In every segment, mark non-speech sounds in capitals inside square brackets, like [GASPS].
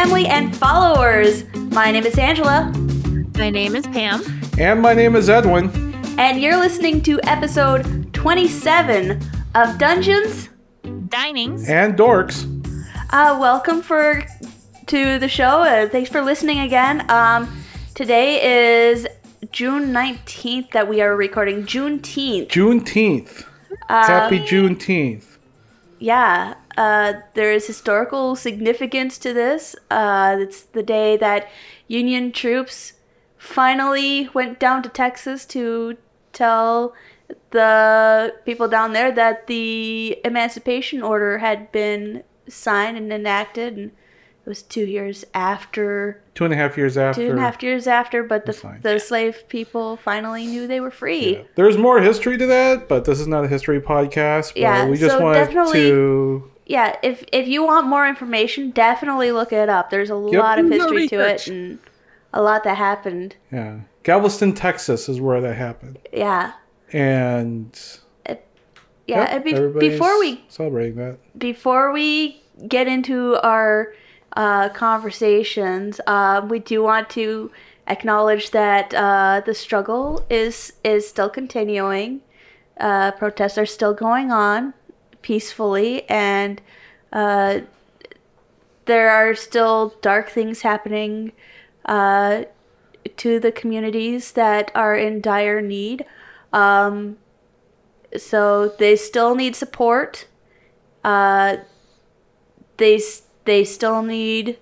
family and followers. My name is Angela, My name is Pam. And my name is Edwin. and you're listening to episode 27 of Dungeons. Diners. And Dorks. Uh, welcome for to the show. Uh, thanks for listening again. Um, today is June 19th that we are recording. Juneteenth. Juneteenth. Happy Juneteenth. Yeah, uh, there is historical significance to this. Uh, it's the day that Union troops finally went down to Texas to tell the people down there that the Emancipation Order had been signed and enacted, and it was two years after, Two and a half years after. two and a half years after, but the, the slave people finally knew they were free. Yeah. There's more history to that, but this is not a history podcast. But Yeah, we just so wanted definitely- to. Yeah, if if you want more information, definitely look it up. There's a lot of history to it and a lot that happened. Yeah. Galveston, Texas is where that happened. Yeah. And. it, Yeah, yep, be- before we Celebrating that. before we get into our uh, conversations, um, we do want to acknowledge that uh, the struggle is is still continuing. Uh, protests are still going on peacefully, and uh, there are still dark things happening uh, to the communities that are in dire need. Um, so they still need support. Uh, they they still need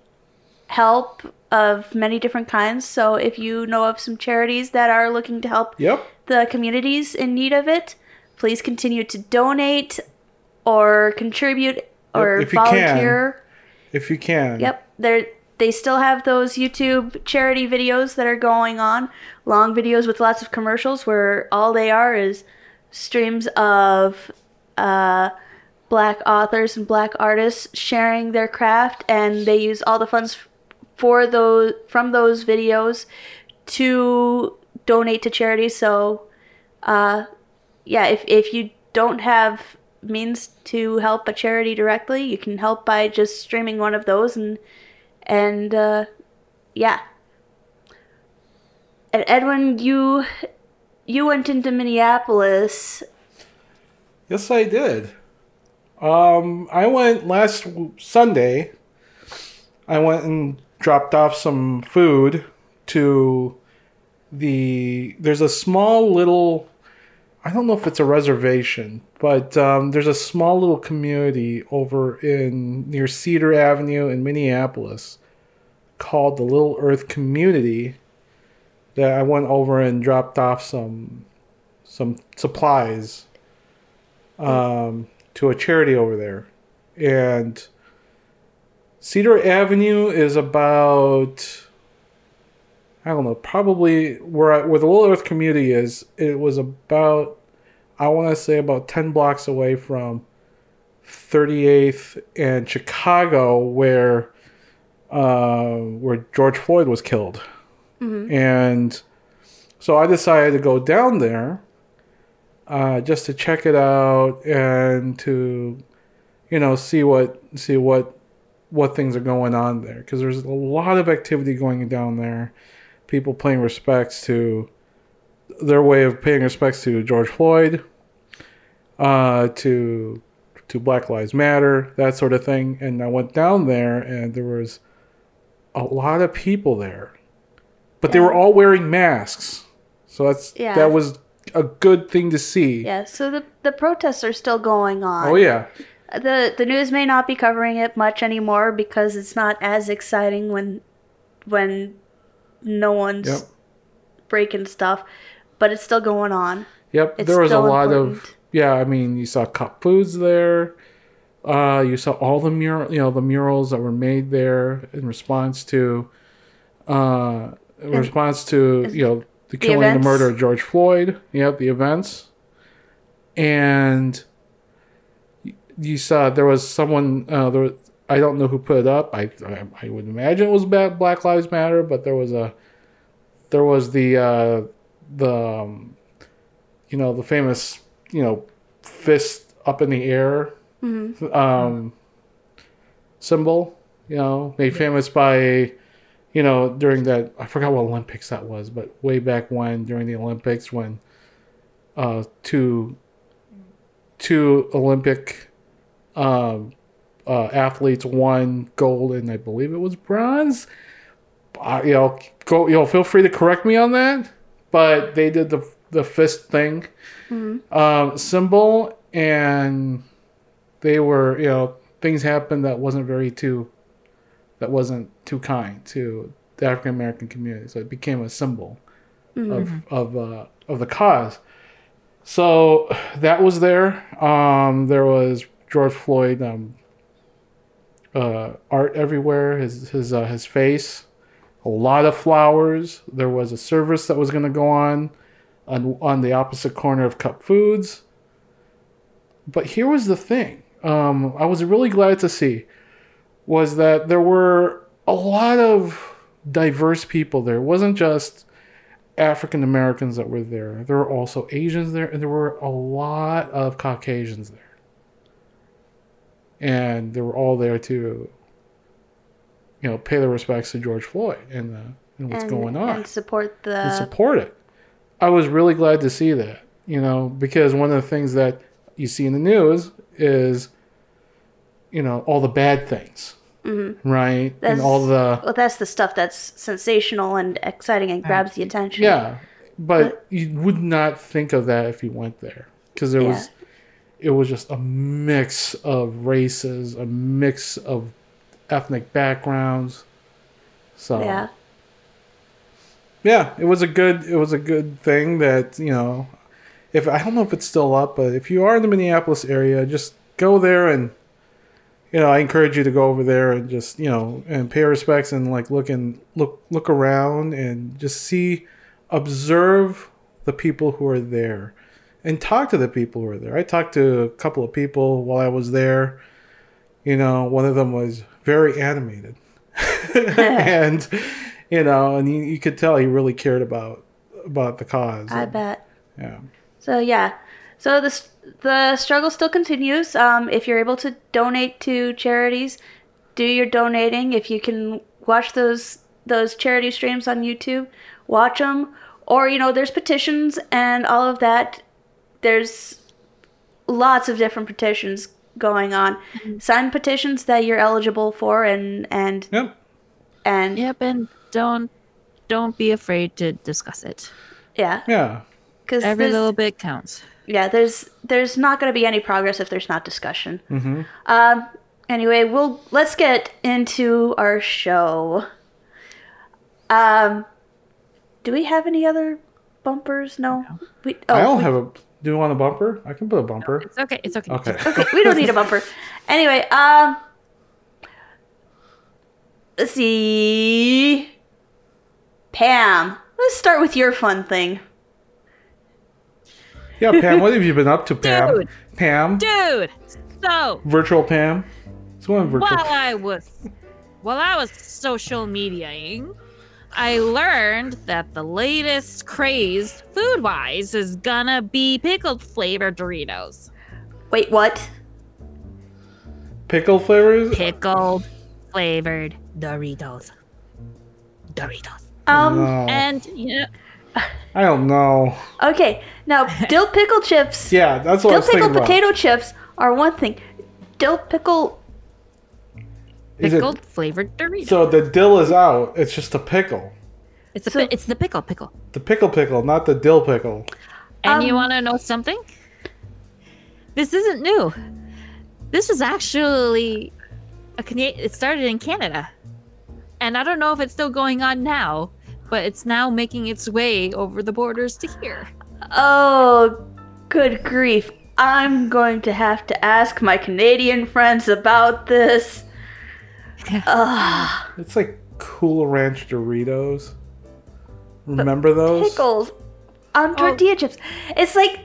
help of many different kinds. So if you know of some charities that are looking to help Yep. the communities in need of it, please continue to donate or contribute or if you can. volunteer. If you can. Yep, they they still have those YouTube charity videos that are going on, long videos with lots of commercials where all they are is streams of uh, black authors and black artists sharing their craft, and they use all the funds for those from those videos to donate to charities. So, uh, yeah, if if you don't have means to help a charity directly, you can help by just streaming one of those and and uh, yeah. And Edwin, you you went into Minneapolis. Yes, I did. Um, I went last Sunday. I went and dropped off some food to the. There's a small little. I don't know if it's a reservation, but um, there's a small little community over in near Cedar Avenue in Minneapolis called the Little Earth Community. That I went over and dropped off some some supplies um, to a charity over there. And Cedar Avenue is about, I don't know, probably where, I, where the Little Earth community is, it was about, I want to say about 10 blocks away from 38th and Chicago, where, uh, where George Floyd was killed. And so I decided to go down there uh, just to check it out and to you know see what see what what things are going on there. Because there's a lot of activity going down there. People paying respects to their way of paying respects to george floyd uh, to to black lives matter that sort of thing and i went down there and there was a lot of people there but they Yeah. were all wearing masks so that's Yeah. that was a good thing to see Yeah, so the the protests are still going on. Oh yeah, the the news may not be covering it much anymore because it's not as exciting when when no one's Yep. breaking stuff, but it's still going on. yep. It's there was a lot of yeah. I mean, you saw cup foods there. Uh, you saw all the mural, you know, the murals that were made there in response to, uh, in response to you know the killing, the murder of George Floyd. Yep, the events, and you saw there was someone. Uh, there was, I don't know who put it up. I I, I would imagine it was Black Lives Matter, but there was a there was the uh, the um, you know the famous you know fist up in the air um, symbol. You know, made famous by, you know, during that I forgot what Olympics that was, but way back when during the Olympics when uh, two two Olympic um, uh, athletes won gold and I believe it was bronze. Uh, you know, go. You know, feel free to correct me on that. But they did the the fist thing um, symbol, and they were you know things happened that wasn't very too that wasn't too kind to the African American community. So it became a symbol of of uh, of the cause. So that was there. Um, there was George Floyd um, uh, art everywhere. His his uh, his face, a lot of flowers. There was a service that was going to go on, on on the opposite corner of Cup Foods. But here was the thing. Um, I was really glad to see was that there were a lot of diverse people there. It wasn't just African Americans that were there. There were also Asians there, and there were a lot of Caucasians there. And they were all there to, you know, pay their respects to George Floyd and, uh, and what's and, going on and support the and support it. I was really glad to see that, you know, because one of the things that you see in the news is, you know, all the bad things, right? That's- and all the well, that's the stuff that's sensational and exciting and grabs the attention. yeah, but you would not think of that if you went there because there was, it was just a mix of races, a mix of ethnic backgrounds. So Yeah. yeah, it was a good it was a good thing that you know, if I don't know if it's still up, but if you are in the Minneapolis area, just go there and you know I encourage you to go over there and just you know and pay respects and like look and look look around and just see, observe the people who are there, and talk to the people who are there. I talked to a couple of people while I was there. You know, one of them was very animated, [LAUGHS] and you know, and you, you could tell he really cared about about the cause. I And, bet. Yeah. So yeah, so the the struggle still continues. Um, if you're able to donate to charities, do your donating. If you can watch those those charity streams on YouTube, watch them. Or you know, there's petitions and all of that. There's lots of different petitions going on. Sign petitions that you're eligible for, and and Yep. and Yep, and don't don't be afraid to discuss it. yeah, Yeah. because Every little bit counts. yeah there's there's not going to be any progress if there's not discussion um anyway we'll let's get into our show um do we have any other bumpers no we oh I don't we, have a. Do you want a bumper? I can put a bumper. It's okay. It's okay. Okay. okay we don't need a bumper [LAUGHS] anyway um let's see pam let's start with your fun thing Yeah, Pam. What have you been up to, [LAUGHS] Pam? Dude. Pam. Dude, so Virtual Pam. It's going virtual. while I was while I was social mediaing, I learned that the latest craze food wise is gonna be pickled flavored Doritos. wait what Pickle flavors. Pickled flavored Doritos. Doritos. um no, And you know, I don't know. okay now dill pickle chips Yeah, that's what I dill was thinking pickle about. potato chips are one thing. Dill pickle. Is pickled flavored Doritos. so the dill is out. It's just a pickle. it's a, so- it's the pickle pickle. The pickle pickle, not the dill pickle. And you Um, want to know something? This isn't new. This was actually a Canadian. It started in Canada, and I don't know if it's still going on now, but it's now making its way over the borders to here. Oh, good grief. I'm going to have to ask my Canadian friends about this. Ugh, It's like Cool Ranch Doritos. Remember those? pickles on oh. tortilla chips. It's like.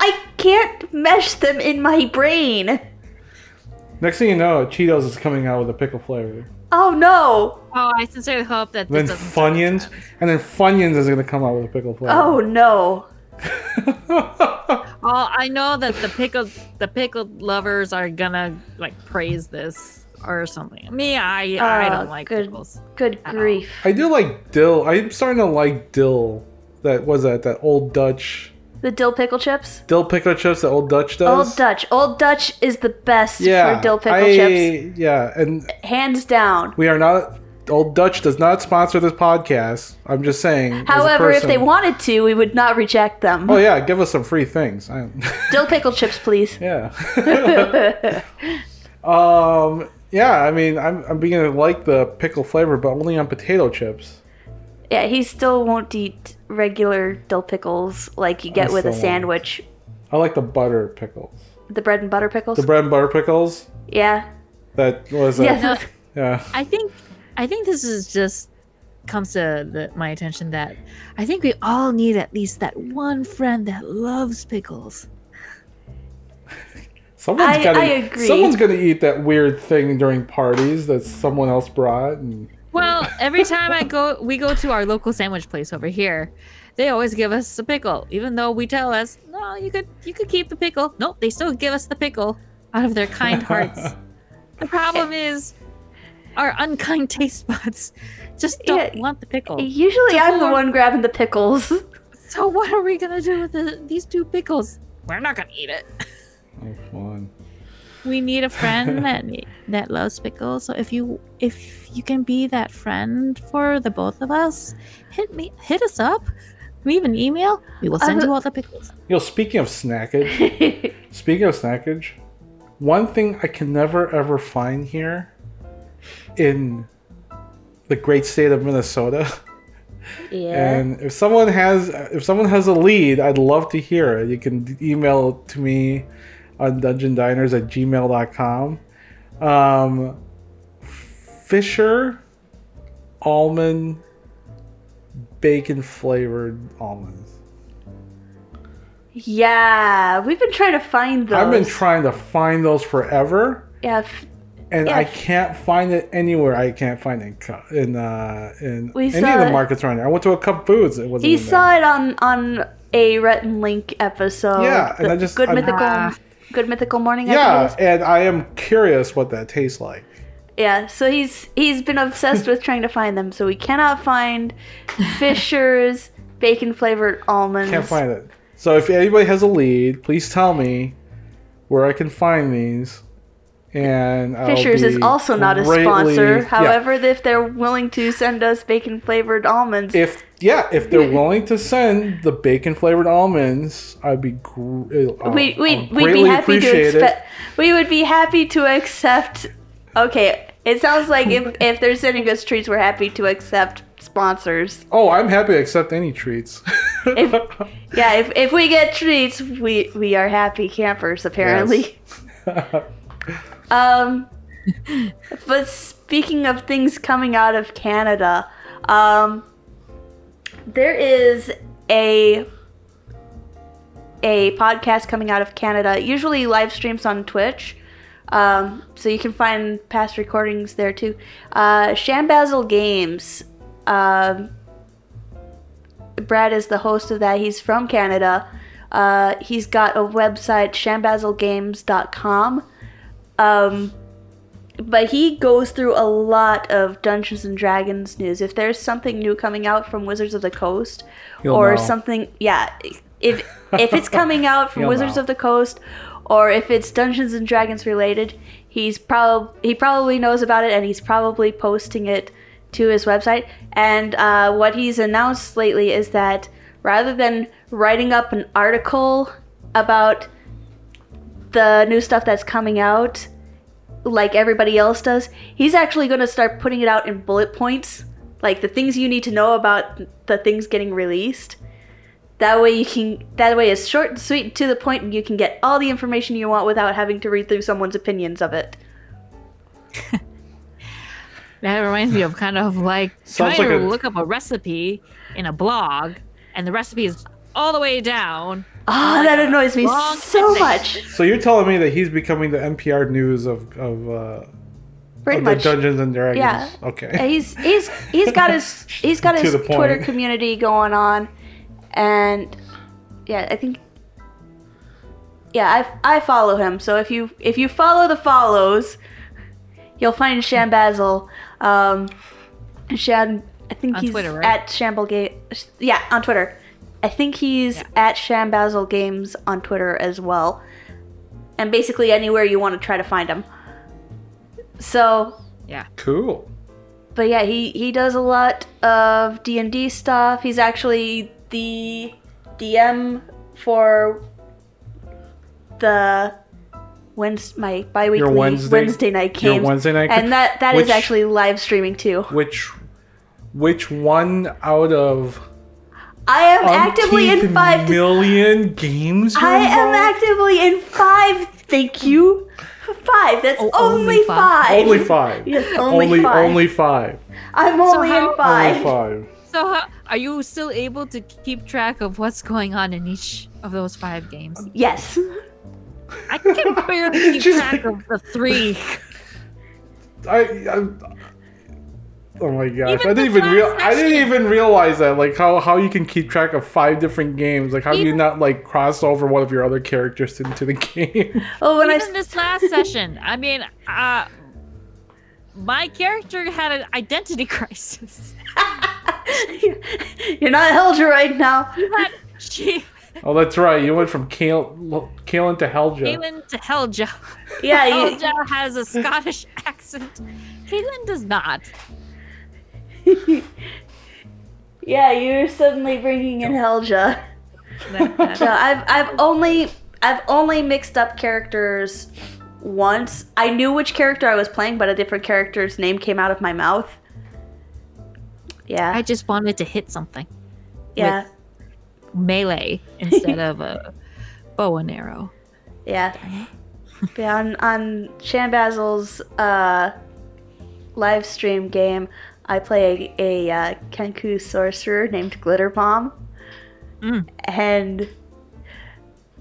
I can't mesh them in my brain. Next thing you know, Cheetos is coming out with a pickle flavor. Oh no. Oh, I sincerely hope that Then this doesn't start with Funyuns, and then Funyuns is gonna come out with a pickle flavor. Oh no. [LAUGHS] Oh, I know that the pickled the pickled lovers are gonna like praise this. Or something. Me, I I Oh, don't like good. pickles. Good all. grief. I do like dill. I'm starting to like dill. That was that that old Dutch The dill pickle chips. dill pickle chips that old Dutch does. Old Dutch. Old Dutch is the best yeah, for dill pickle I, chips. Yeah, and Hands down. we are not. Old Dutch does not sponsor this podcast. I'm just saying. as a However, if they wanted to, we would not reject them. Oh yeah, give us some free things. I- Dill pickle chips, please. [LAUGHS] yeah. [LAUGHS] [LAUGHS] um. Yeah. I mean, I'm I'm beginning to like the pickle flavor, but only on potato chips. Yeah, he still won't eat regular dill pickles like you get I with a still won't. sandwich. I like the butter pickles. The bread and butter pickles. The bread and butter pickles. yeah. That was. [LAUGHS] Yeah. Yeah. th- yeah. I think I think this is just comes to the, my attention that I think we all need at least that one friend that loves pickles. Someone's I- gotta, I agree. Someone's gonna eat that weird thing during parties that someone else brought. And Well, every time I go, we go to our local sandwich place over here. They always give us a pickle, even though we tell us, no, you could you could keep the pickle. Nope, they still give us the pickle out of their kind hearts. [LAUGHS] the problem is, our unkind taste buds just don't Yeah. want the pickle. Usually I'm the one grabbing the pickles. So what are we gonna do with the, these two pickles? We're not gonna eat it. [LAUGHS] oh, fun. We need a friend [LAUGHS] that that loves pickles. So if you if you can be that friend for the both of us, hit me hit us up. Leave an email. We will send Uh, you all the pickles. You know, speaking of snackage, [LAUGHS] speaking of snackage, one thing I can never ever find here in the great state of Minnesota. [LAUGHS] yeah. And if someone has if someone has a lead, I'd love to hear it. You can email it to me on dungeondiners at gmail.com. Um, Fisher almond bacon flavored almonds. Yeah, we've been trying to find those. I've been trying to find those forever, yeah, f- and Yeah. I can't find it anywhere. I can't find it in in uh, in We any of the markets around here. I went to a Cup Foods. It wasn't. he saw it on on a Rhett and Link episode. Yeah, and I just- good mythical, Ah. Good mythical morning. Yeah, is. and I am curious what that tastes like. Yeah, so he's he's been obsessed with trying to find them. So we cannot find [LAUGHS] Fisher's bacon flavored almonds. Can't find it. So if anybody has a lead, please tell me where I can find these. And Fisher's is also not a greatly- sponsor. yeah. However, if they're willing to send us bacon flavored almonds, if yeah, if they're willing to send the bacon flavored almonds, I'd be gr- uh, we we we'd be happy to accept. We would be happy to accept. Okay, it sounds like if [LAUGHS] if they're sending us treats, we're happy to accept sponsors. Oh, I'm happy to accept any treats. If, [LAUGHS] yeah, if if we get treats, we we are happy campers apparently. [LAUGHS] Um, but speaking of things coming out of Canada, um, there is a a podcast coming out of Canada. Usually live streams on Twitch, um, so you can find past recordings there too. Uh, Shambazzle Games. Um, Brad is the host of that. He's from Canada. Uh, he's got a website, shambazzlegames.com. Um, but he goes through a lot of Dungeons and Dragons news. If there's something new coming out from Wizards of the Coast, He'll or know. something, yeah, if if it's coming [LAUGHS] out from Wizards know. of the Coast, or if it's Dungeons and Dragons related, he's prob he probably knows about it, and he's probably posting it to his website. And uh, what he's announced lately is that rather than writing up an article about the new stuff that's coming out like everybody else does, he's actually going to start putting it out in bullet points, like the things you need to know about the things getting released. That way you can that way is short and sweet to the point and you can get all the information you want without having to read through someone's opinions of it. [LAUGHS] That reminds me of kind of like Sounds trying like to a- look up a recipe in a blog, and the recipe is all the way down. Oh, that annoys me long so essay. much. so you're telling me that he's becoming the NPR news of of, uh, Pretty of much. the Dungeons and Dragons? Yeah. Okay. he's he's he's got his [LAUGHS] he's got his point. Twitter community going on, and yeah, I think yeah I I follow him. So if you if you follow the follows, you'll find Shambazzle. Um, Sham, I think On he's Twitter, right? at Shamblegate. Yeah, on Twitter. I think he's Yeah. at Shambazzle Games on Twitter as well, and basically anywhere you want to try to find him. So Yeah. Cool. but yeah, he he does a lot of D and D stuff. He's actually the DM for the Wednesday my biweekly Your Wednesday- Wednesday night your games. Wednesday night and that that is which- actually live streaming too. Which, which one out of I am actively in five million games? I am actively in five. Thank you. Five. That's Oh, only, only five. five. Only five. Yes, only only, five. only five. I'm only how- in five. Only five. So, how, are you still able to keep track of what's going on in each of those five games? Yes. I can barely [LAUGHS] keep She's track of the three. I, I oh my gosh! Even I didn't even real. I didn't even realize that. Like how how you can keep track of five different games. Like how do you not like cross over one of your other characters into the [LAUGHS] game? Oh, when I Even this last [LAUGHS] session, I mean, uh, my character had an identity [LAUGHS] crisis. You're not Helger right now. She she oh, that's right. You went from Kale, Kalen to Helja. Caitlin to Helja. Yeah, you, Helja has a Scottish accent. Caitlin does not. [LAUGHS] yeah, you're suddenly bringing in Helja. That- that- So I've I've only I've only mixed up characters once. I knew which character I was playing, but a different character's name came out of my mouth. Yeah, I just wanted to hit something. yeah, Melee [LAUGHS] instead of a bow and arrow. yeah. [LAUGHS] yeah, on on Shambazzle's uh, live stream game, I play a, a uh, Kenku sorcerer named Glitter Bomb. Mm. and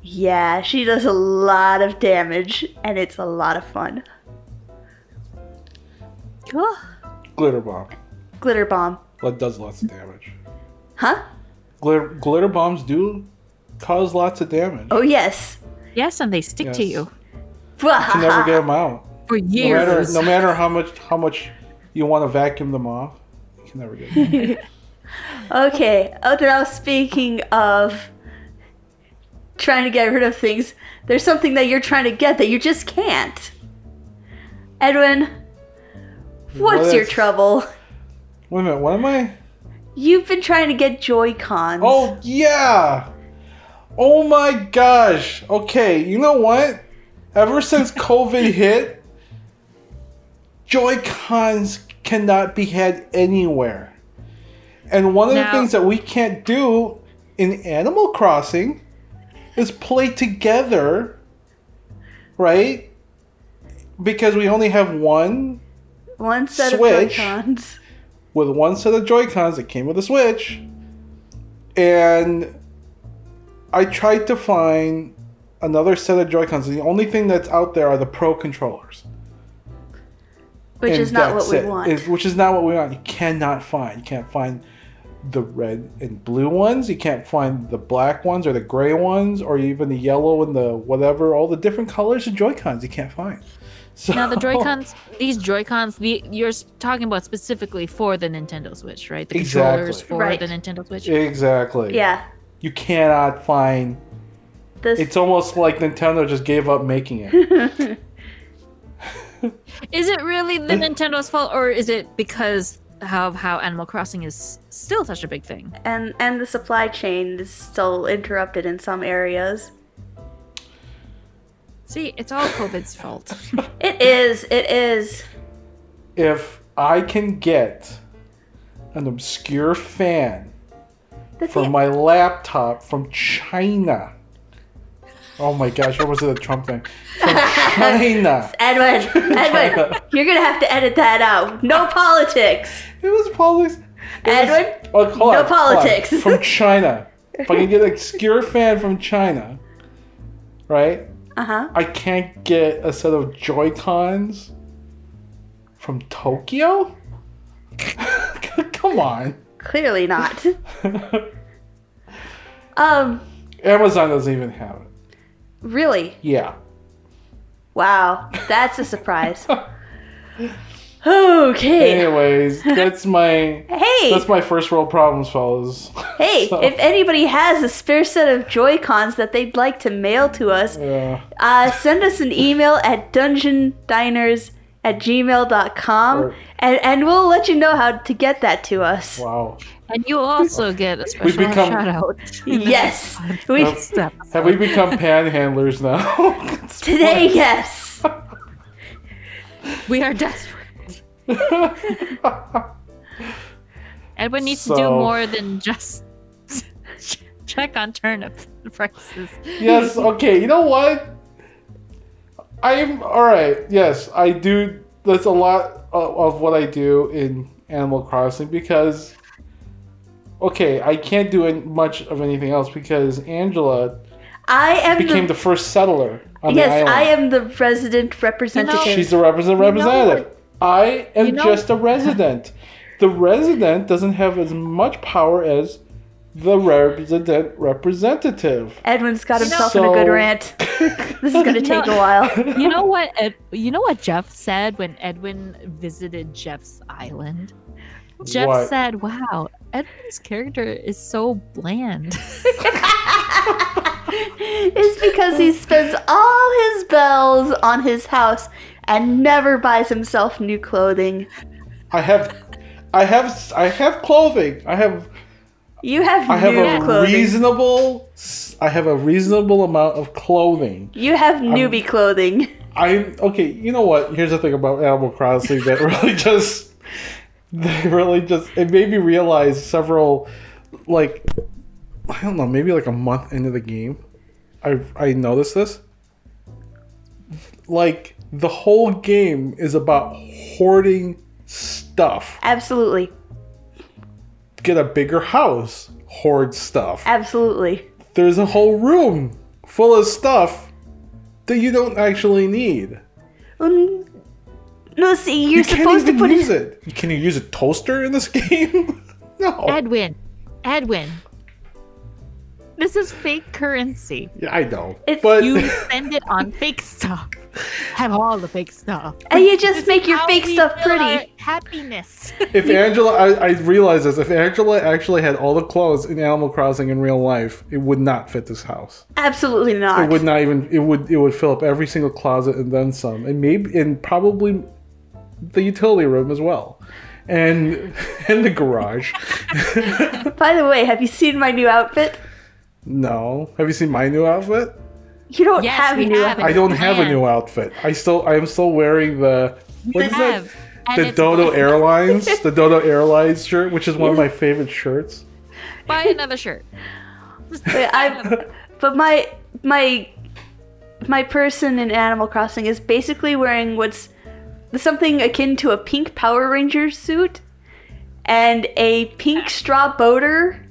yeah, she does a lot of damage, and it's a lot of fun. Cool. Glitter bomb. Glitter bomb, That does lots of damage. huh? Glitter glitter bombs do cause lots of damage. Oh yes. Yes, and they stick to you You can never get them out. for No years. matter no matter how much how much you want to vacuum them off, you can never get them. [LAUGHS] Okay. Oh, now speaking of trying to get rid of things, there's something that you're trying to get that you just can't. Edwin, what's What your trouble? Wait a minute. What am I? You've been trying to get Joy Cons. Oh yeah. Oh my gosh. Okay, you know what? Ever since COVID [LAUGHS] hit, Joy Cons cannot be had anywhere. And one of Now- the things that we can't do in Animal Crossing is play together, right? Because we only have one One set Switch. of Joy Cons. with one set of Joy Cons that came with a Switch, and I tried to find another set of Joy Cons. The only thing that's out there are the Pro controllers, Which And is not what we it. want. Is- which is not what we want. You cannot find. You can't find the red and blue ones. You can't find the black ones or the gray ones or even the yellow and the whatever. All the different colors of Joy Cons you can't find. [LAUGHS] So, Now the Joy-Cons, these Joy-Cons, the, you're talking about specifically for the Nintendo Switch, right? The controllers for Right. the Nintendo Switch. exactly. yeah. You cannot find. This It's almost like Nintendo just gave up making it. [LAUGHS] Is it really the Nintendo's fault, or is it because of how Animal Crossing is still such a big thing? and and the supply chain is still interrupted in some areas. See, it's all COVID's fault. [LAUGHS] It is. It is. if I can get an obscure fan The for my laptop from China. Oh my gosh, what was it a Trump thing? From China. [LAUGHS] Edwin, Edwin, [LAUGHS] you're gonna have to edit that out. No [LAUGHS] politics. It was politics. It was- Edwin, Oh, no on. politics. From China. If I can get an obscure fan from China, right? Uh huh. I can't get a set of Joy Cons from Tokyo? Come on. Clearly not. Um, Amazon doesn't even have it. Really? Yeah. Wow, that's a surprise. [LAUGHS] Okay. Anyways, [LAUGHS] that's my Hey, that's my first world problems, fellas. [LAUGHS] hey, so- if anybody has a spare set of Joy-Cons that they'd like to mail to us, Yeah. uh, send us an email at dungeondiners at gmail.com Or- and, and we'll let you know how to get that to us. Wow. And you also get a special become- shout out. Yes. We, Have- Have we become panhandlers now? [LAUGHS] today, yes. We are desperate. [LAUGHS] Edwin needs to do more than just [LAUGHS] check on turnip prices. yes. Okay. You know what? I'm all right. Yes, I do. That's a lot of, of what I do in Animal Crossing because. Okay, I can't do any, much of anything else because Angela I am became the, the first settler on the yes. I am the resident representative. She's the represent- know representative. I am You know- just a [LAUGHS] resident. the resident doesn't have as much power as the resident representative. Edwin's got You know- himself in a good rant. [LAUGHS] this is gonna take a while. [LAUGHS] You know what? Ed, you know what Jeff said when Edwin visited Jeff's island. Jeff What? said, "Wow, Edwin's character is so bland." [LAUGHS] [LAUGHS] it's because he spends all his bells on his house and never buys himself new clothing. I have, I have, I have clothing. I have, You have I have new a clothing. reasonable, I have a reasonable amount of clothing. You have newbie clothing. I okay. You know what? Here's the thing about Animal Crossing that [LAUGHS] really just, that really just it made me realize several, like, I don't know, maybe like a month into the game, I I noticed this. Like the whole game is about hoarding stuff. Absolutely. Get a bigger house, hoard stuff. Absolutely. There's a whole room full of stuff that you don't actually need. Um, no, see, you're you can't supposed to put use it. it. Can you use a toaster in this [LAUGHS] game? no. Edwin, Edwin, this is fake currency. yeah, I know. It's- but You [LAUGHS] spend it on fake stuff. Have all the fake stuff. And you just make your fake stuff pretty. Happiness. if [LAUGHS] Angela, I, I realize this. If Angela actually had all the clothes in Animal Crossing in real life, it would not fit this house. Absolutely not. It would not even. It would. It would fill up every single closet and then some, and maybe and probably the utility room as well, and [LAUGHS] and the garage. [LAUGHS] By the way, have you seen my new outfit? no, have you seen my new outfit? You don't Yes, have a new have outfit. I don't have a new outfit. I still. I am still wearing the. What is it? have. The Dodo black. Airlines, the [LAUGHS] Dodo Airlines shirt, which is one of my favorite shirts. Buy another shirt. But I, but my my my person in Animal Crossing is basically wearing what's something akin to a pink Power Ranger suit and a pink straw boater.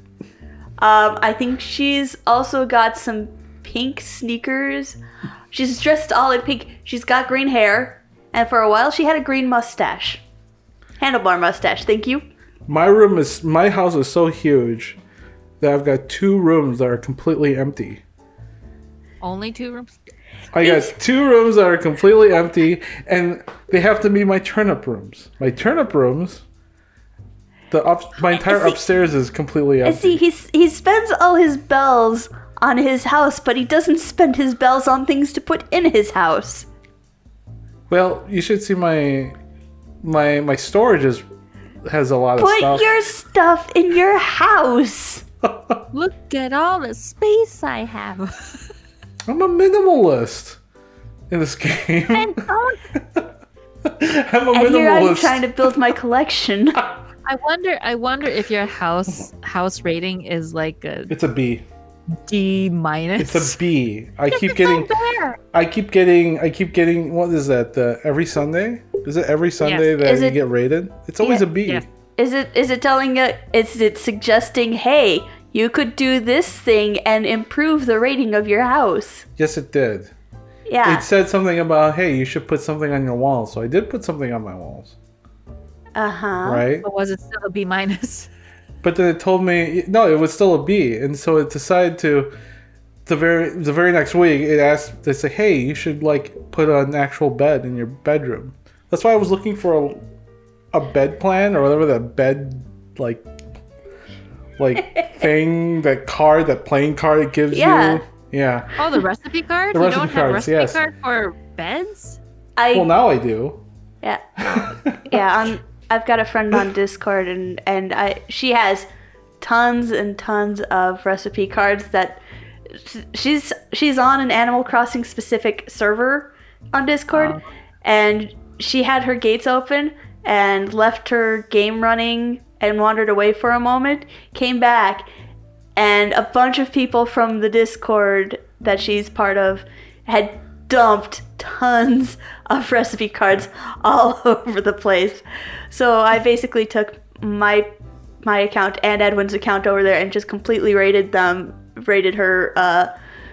Um, I think she's also got some pink sneakers. She's dressed all in pink. She's got green hair, and for a while she had a green mustache, handlebar mustache. Thank you. My room is my house is so huge that I've got two rooms that are completely empty. Only two rooms. I got two rooms that are completely empty, and they have to be my turnip rooms. My turnip rooms. The up, my entire See- upstairs is completely And see, empty. he's, he spends all his bells on his house, but he doesn't spend his bells on things to put in his house. Well, you should see my my my storage is has a lot of Put stuff. Put your stuff in your house. [LAUGHS] Look at all the space I have. [LAUGHS] I'm a minimalist in this game. and don't [LAUGHS] I'm a And here I'm trying to build my collection. [LAUGHS] I wonder. I wonder if your house house rating is like a It's a B. D minus. It's a B. I [LAUGHS] keep getting. I keep getting. I keep getting. What is that? The every Sunday? Is it every Sunday that Is you it- get rated? It's always Yeah. a B. Yeah. Is it is it telling you is it suggesting, hey, you could do this thing and improve the rating of your house? Yes, it did. Yeah. It said something about hey, you should put something on your walls. So I did put something on my walls, Uh-huh. right? But was it still a B minus? [LAUGHS] But then it told me no, it was still a B, and so it decided to. The very the very next week, it asked. They say, "Hey, you should like put an actual bed in your bedroom." That's why I was looking for a, a bed plan or whatever that bed like like [LAUGHS] thing that card that playing card it gives Yeah. you. Yeah. Oh, the recipe card? The you recipe don't have cards, recipe yes. card for beds? I Well, now I do. yeah [LAUGHS] yeah. I'm, I've got a friend on Discord and and I she has tons and tons of recipe cards that she's she's on an Animal Crossing specific server on Discord, uh-huh. and she had her gates open and left her game running and wandered away for a moment. Came back, and a bunch of people from the Discord that she's part of had dumped tons of recipe cards all [LAUGHS] over the place. So I basically took my my account and Edwin's account over there and just completely rated them, rated her uh,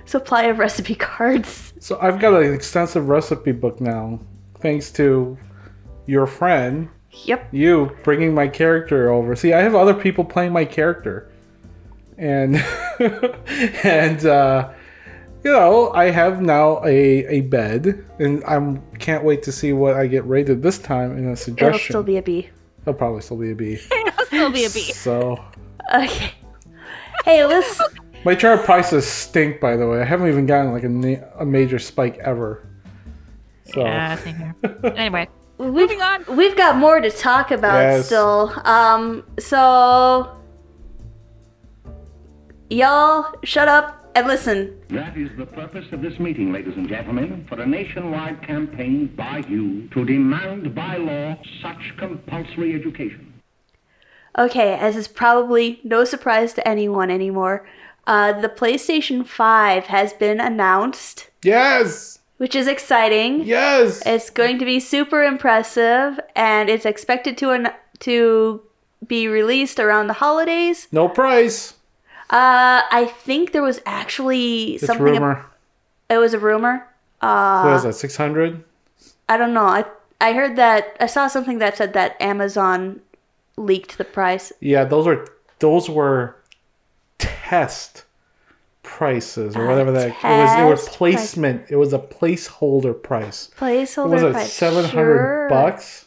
supply of recipe [LAUGHS] cards. So I've got an extensive recipe book now, thanks to your friend, Yep. you bringing my character over. See, I have other people playing my character, and [LAUGHS] and uh, you know I have now a a bed, and I'm can't wait to see what I get rated this time in a suggestion. It'll suggestion. still be a B. It'll probably still be a B. [LAUGHS] It'll still be a B. So Okay. Hey, let's. [LAUGHS] my chart prices stink, by the way. I haven't even gotten like a, na- a major spike ever. So Yeah, same here. Anyway, We've, moving on. we've got more to talk about Yes. still. Um, so. Y'all, shut up and listen. That is the purpose of this meeting, ladies and gentlemen, for a nationwide campaign by you to demand by law such compulsory education. Okay, as is probably no surprise to anyone anymore, uh, the PlayStation 5 has been announced, yes, which is exciting. yes. It's going to be super impressive, and it's expected to an- to be released around the holidays. no price. Uh, I think there was actually It's something. ab- rumor. it was a rumor. Uh, what is that? Six hundred. I don't know. I I heard that I saw something that said that Amazon leaked the price. Yeah, those were those were test prices or whatever that it was. It was test placement. It was a placeholder price. It Placeholder was it price. seven hundred Sure. bucks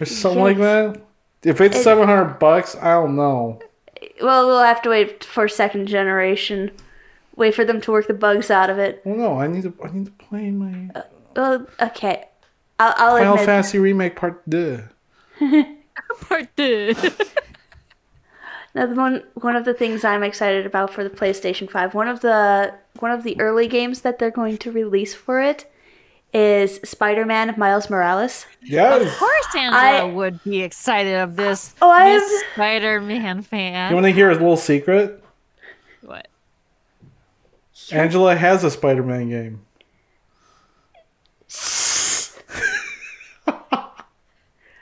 or something like that. If it's seven hundred bucks, I don't know. Well, we'll have to wait for second generation. Wait for them to work the bugs out of it. Well, no, I need to. I need to play my uh, Well, okay. I'll, I'll Final admit. Fantasy remake part two. [LAUGHS] Part two. [LAUGHS] Now, the one one of the things I'm excited about for the PlayStation 5, one of the one of the early games that they're going to release for it is Spider-Man Miles Morales. Yes. Of course, Angela I- would be excited of this. Oh, I Miss have- Spider-Man fan. You want to hear a little secret? what? Angela has a Spider-Man game.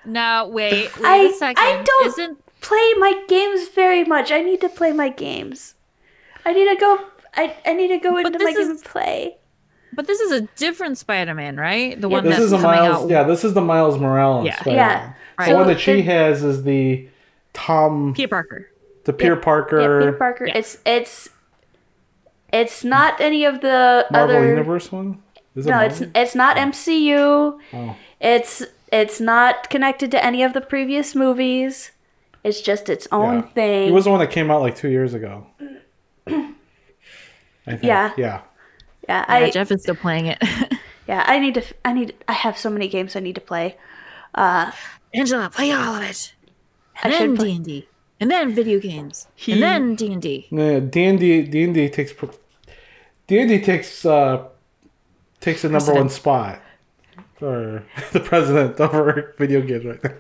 Now wait, wait I- a second. I don't- Isn't Play my games very much. I need to play my games. I need to go I, I need to go into my this game and play. but this is a different Spider-Man, right? The one This that's is a coming Miles. out. Yeah, this is the Miles Morales. Yeah. Spider-Man. Yeah. Right. The one that she the- has is the Tom, Peter Parker. the Peter Yeah, Parker, Peter Parker. Yeah. It's it's it's not any of the Marvel other Universe one. Is it No, it's it's not MCU. Oh. It's it's not connected to any of the previous movies. It's just its own Yeah. thing. It was the one that came out like two years ago. [CLEARS THROAT] I think. Yeah. Yeah. yeah, Yeah, I Jeff is still playing it. [LAUGHS] yeah, I need to f- I need I have so many games I need to play. Uh Angela, play all of it. And should then D and D, and then video games, He- and then D and D. No, D and D D and D takes D and D takes uh takes the number one spot for [LAUGHS] the president over [LAUGHS] video games right now.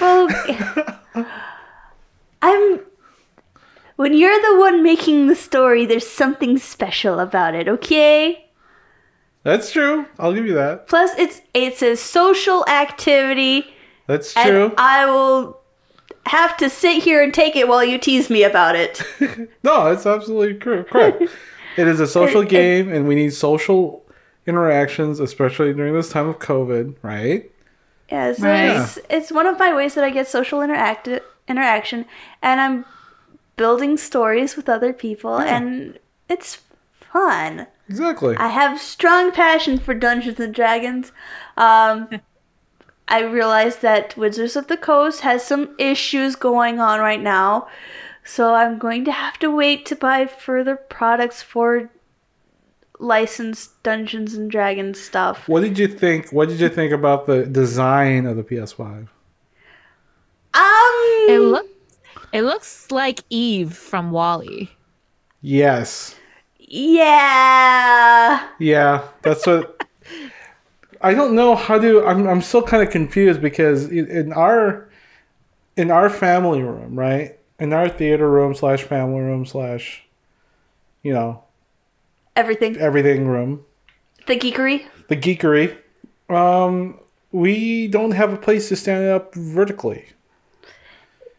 Well I'm when you're the one making the story, there's something special about it, okay? That's true. I'll give you that. Plus it's it's a social activity That's and true. I will have to sit here and take it while you tease me about it. [LAUGHS] No, it's absolutely correct. [LAUGHS] it is a social game, and we need social interactions, especially during this time of COVID, right? Yeah, so Right. it's, it's one of my ways that I get social interact- interaction, and I'm building stories with other people, and it's fun. Exactly. I have strong passion for Dungeons and Dragons. Um, [LAUGHS] I realize that Wizards of the Coast has some issues going on right now, so I'm going to have to wait to buy further products for licensed Dungeons and Dragons stuff. What did you think? What did you think about the design of the PS5? Um, It look it looks like Eve from WALL-E. Yes. yeah. Yeah, that's what. [LAUGHS] I don't know how to. I'm I'm still kind of confused because in, in our in our family room, right? In our theater room slash family room slash, you know, Everything. everything room, The geekery. the geekery. Um, we don't have a place to stand up vertically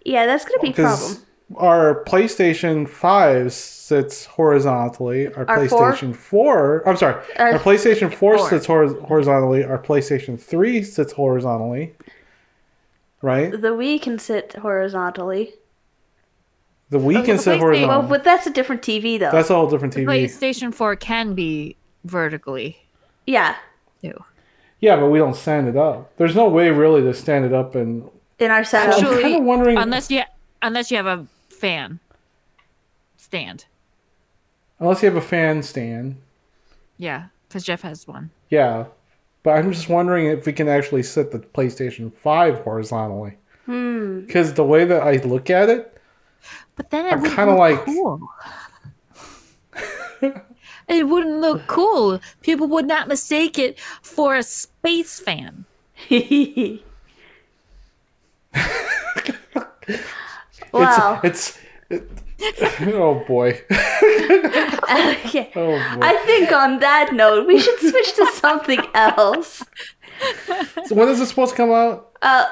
Yeah, that's gonna be a problem. our PlayStation Five sits horizontally. Our, Our? PlayStation Four. I'm sorry. Our Our, PlayStation 4 four. sits hor- horizontally. Our PlayStation 3 sits horizontally. Right? The Wii can sit horizontally. The Wii can the sit PlayStation- Well, but that's a different TV though. That's all different The TV. PlayStation 4 can be vertically yeah, too. Yeah, but we don't stand it up. There's no way really to stand it up and. in our setup. I'm Actually, kinda wondering- unless you unless you have a fan stand. Unless you have a fan stand. Yeah, because Jeff has one. Yeah. But I'm just wondering if we can actually sit the PlayStation 5 horizontally. Hmm. Because the way that I look at it, But then it would kinda look like- cool. [LAUGHS] it wouldn't look cool. People would not mistake it for a space fan. [LAUGHS] wow. it's. it's it, oh boy. okay. [LAUGHS] Oh boy. I think on that note, we should switch to something else. So when is it supposed to come out? Uh,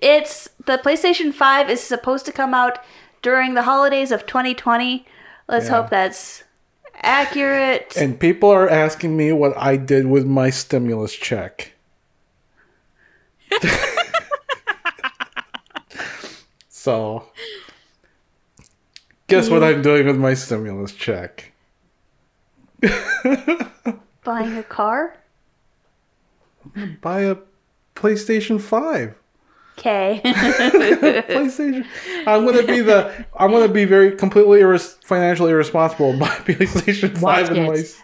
it's the PlayStation 5 is supposed to come out during the holidays of 2020. Let's Yeah. hope that's accurate. And people are asking me what I did with my stimulus check. [LAUGHS] so, guess what I'm doing with my stimulus check? [LAUGHS] Buying a car? Buy a PlayStation 5. Okay. [LAUGHS] PlayStation. I'm gonna be the. I'm gonna be very completely irres- financially irresponsible and buy [LAUGHS] PlayStation 5 Watch in my. it.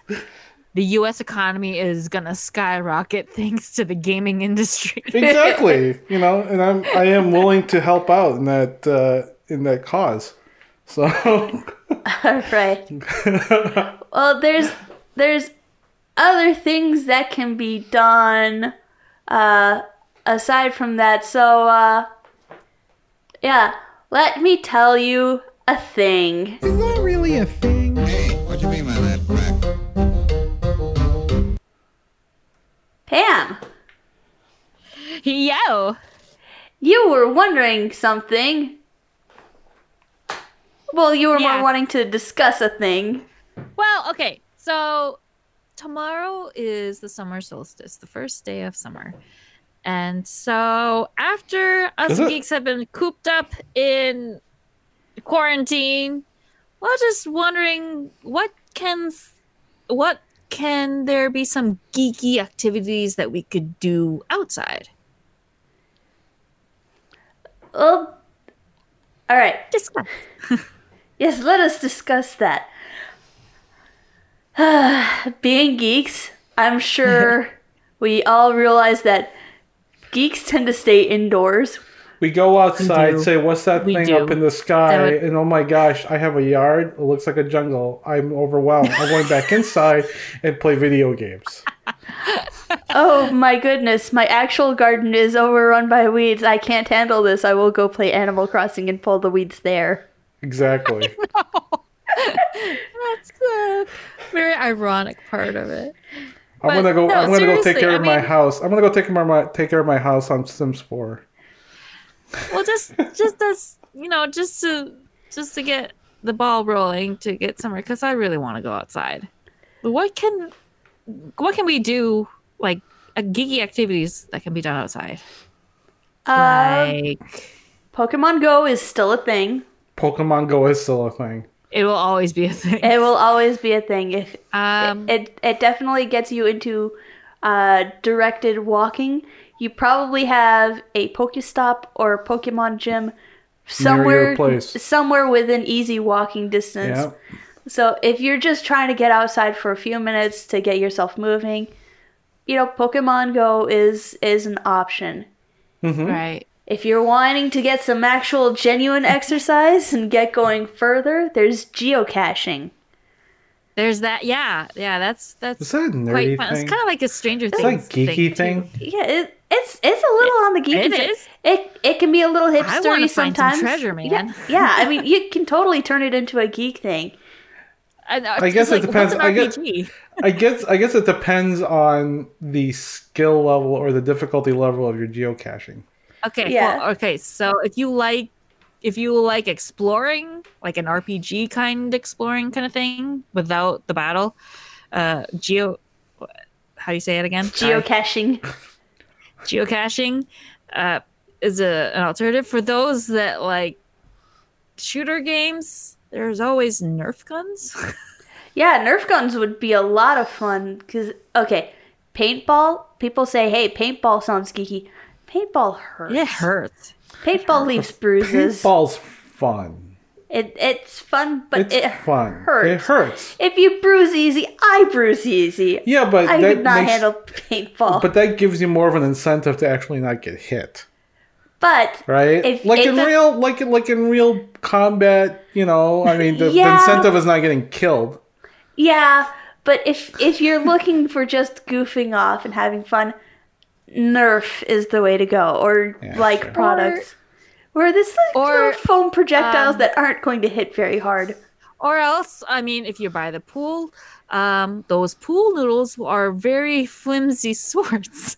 The U.S. economy is gonna skyrocket thanks to the gaming industry. exactly [LAUGHS] you know and i'm i am willing to help out in that uh in that cause so All right. Well, there's there's other things that can be done uh, aside from that. So uh, yeah, let me tell you a thing. Is that really a thing? Hey, what you mean by that, Mac? Pam, Yo, you were wondering something. Well, you were Yeah. more wanting to discuss a thing. Well, okay. So tomorrow is the summer solstice, the first day of summer. And so after us Is it? geeks have been cooped up in quarantine, well just wondering what can what can there be some geeky activities that we could do outside? Well, all right. Discuss. [LAUGHS] Yes, let us discuss that. [SIGHS] Being geeks, I'm sure [LAUGHS] we all realize that geeks tend to stay indoors. we go outside do. say what's that We thing do. up in the sky That would- and oh my gosh i have a yard it looks like a jungle i'm overwhelmed i'm going back [LAUGHS] inside and play video games Oh my goodness, my actual garden is overrun by weeds. I can't handle this. I will go play Animal Crossing and pull the weeds there. exactly [LAUGHS] That's the very ironic part of it. I'm But gonna go no, i'm gonna go take care I of my house. I'm gonna go take care of my take care of my house on sims 4 well just just as you know just to just to get the ball rolling to get somewhere because i really want to go outside. What can what can we do like uh, geeky activities that can be done outside? Uh, like Pokemon Go is still a thing. pokemon go is still a thing It will always be a thing. It will always be a thing. If Um, it it definitely gets you into uh, directed walking. You probably have a Pokestop or a Pokemon gym somewhere place. somewhere within easy walking distance. Yeah. So if you're just trying to get outside for a few minutes to get yourself moving, you know, Pokemon Go is is an option. right. If you're wanting to get some actual genuine exercise and get going further, there's geocaching. There's that. Yeah, yeah. That's that's Is that a nerdy quite fun. It's thing? kind of like a Stranger Is Things that a geeky too. thing? Yeah, it, it's it's a little on the geeky it side. is. It it can be a little I hipstery wanna find some treasure, man. Yeah, yeah, I mean, you can totally turn it into a geek thing. [LAUGHS] I, know, I it's guess it like, depends. What's I guess- RPG? I guess I guess it depends on the skill level or the difficulty level of your geocaching. Okay. Yeah. Well, okay. So if you like, if you like exploring, like an RPG kind exploring kind of thing without the battle, uh, geo, how do you say it again? Geocaching. geocaching uh, is a, an alternative for those that like shooter games. There's always Nerf guns. [LAUGHS] Yeah, Nerf guns would be a lot of fun because okay, paintball. People say, "Hey, paintball sounds geeky." Paintball hurts. it hurts. Paintball leaves bruises. Paintball's fun. It it's fun, but It's it fun. hurts. It hurts. If you bruise easy, I bruise easy. Yeah, but I that could not makes, handle paintball. But that gives you more of an incentive to actually not get hit, But right? If- like if in the- real, like in like in real combat, you know. I mean, the, the incentive is not getting killed. Yeah, but if if you're looking for just goofing off and having fun, Nerf is the way to go, or Yeah, like sure. products. Where this like Or, little foam projectiles um, that aren't going to hit very hard. Or else, I mean, if you're by the pool, um, those pool noodles are very flimsy [LAUGHS] swords.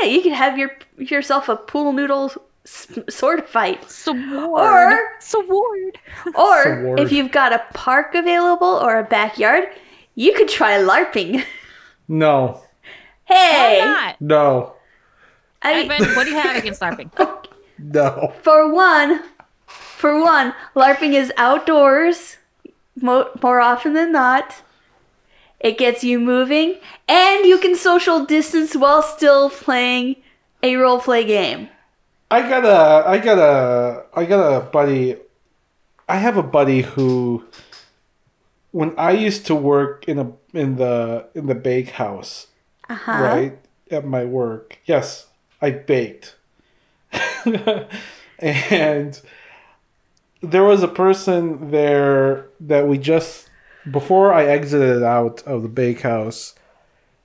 Yeah, you could have your yourself a pool noodle s- sword fight. Sword. Or- sword. Or Sword. if you've got a park available or a backyard, you could try LARPing. [LAUGHS] No, Why hey, not? no, I mean, Ivan, what do you have against LARPing? [LAUGHS] no. for one, for one, LARPing is outdoors mo- more often than not. It gets you moving, and you can social distance while still playing a role play game. I got a, I got a, I got a buddy. I have a buddy who, when I used to work in a in the in the bake house, Uh huh. right at my work. Yes, I baked, [LAUGHS] and there was a person there that we just before I exited out of the bakehouse,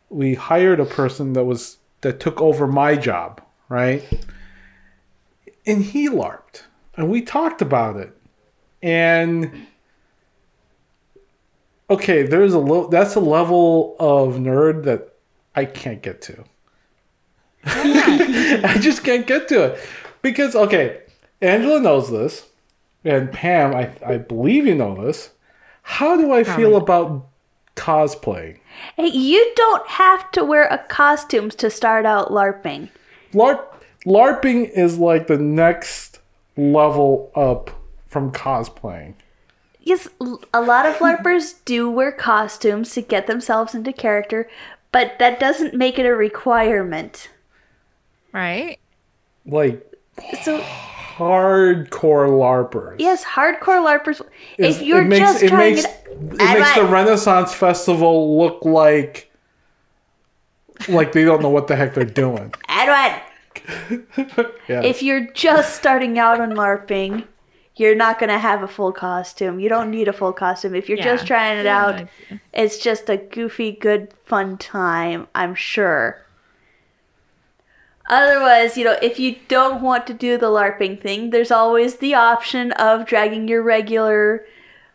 we hired a person that was that took over my job, right? And he larped, and we talked about it, and okay, there's a lo- that's a level of nerd that I can't get to. [LAUGHS] I just can't get to it because okay, Angela knows this, and Pam, I I believe you know this. How do I feel about cosplaying? Hey, you don't have to wear a costume to start out LARPing. LARP LARPing is like the next level up from cosplaying. Yes, a lot of LARPers do wear costumes to get themselves into character, but that doesn't make it a requirement. Right? Like So, hardcore LARPers. yes, hardcore LARPers. Is- if you're it makes, just it trying makes, it, it makes the Renaissance Festival look like like they don't know what the heck they're doing. Edwin, [LAUGHS] Yeah. if you're just starting out on LARPing, you're not gonna have a full costume. You don't need a full costume. If you're just trying it out, Yeah. it's just a goofy, good, fun time. I'm sure. Otherwise, you know, if you don't want to do the LARPing thing, there's always the option of dragging your regular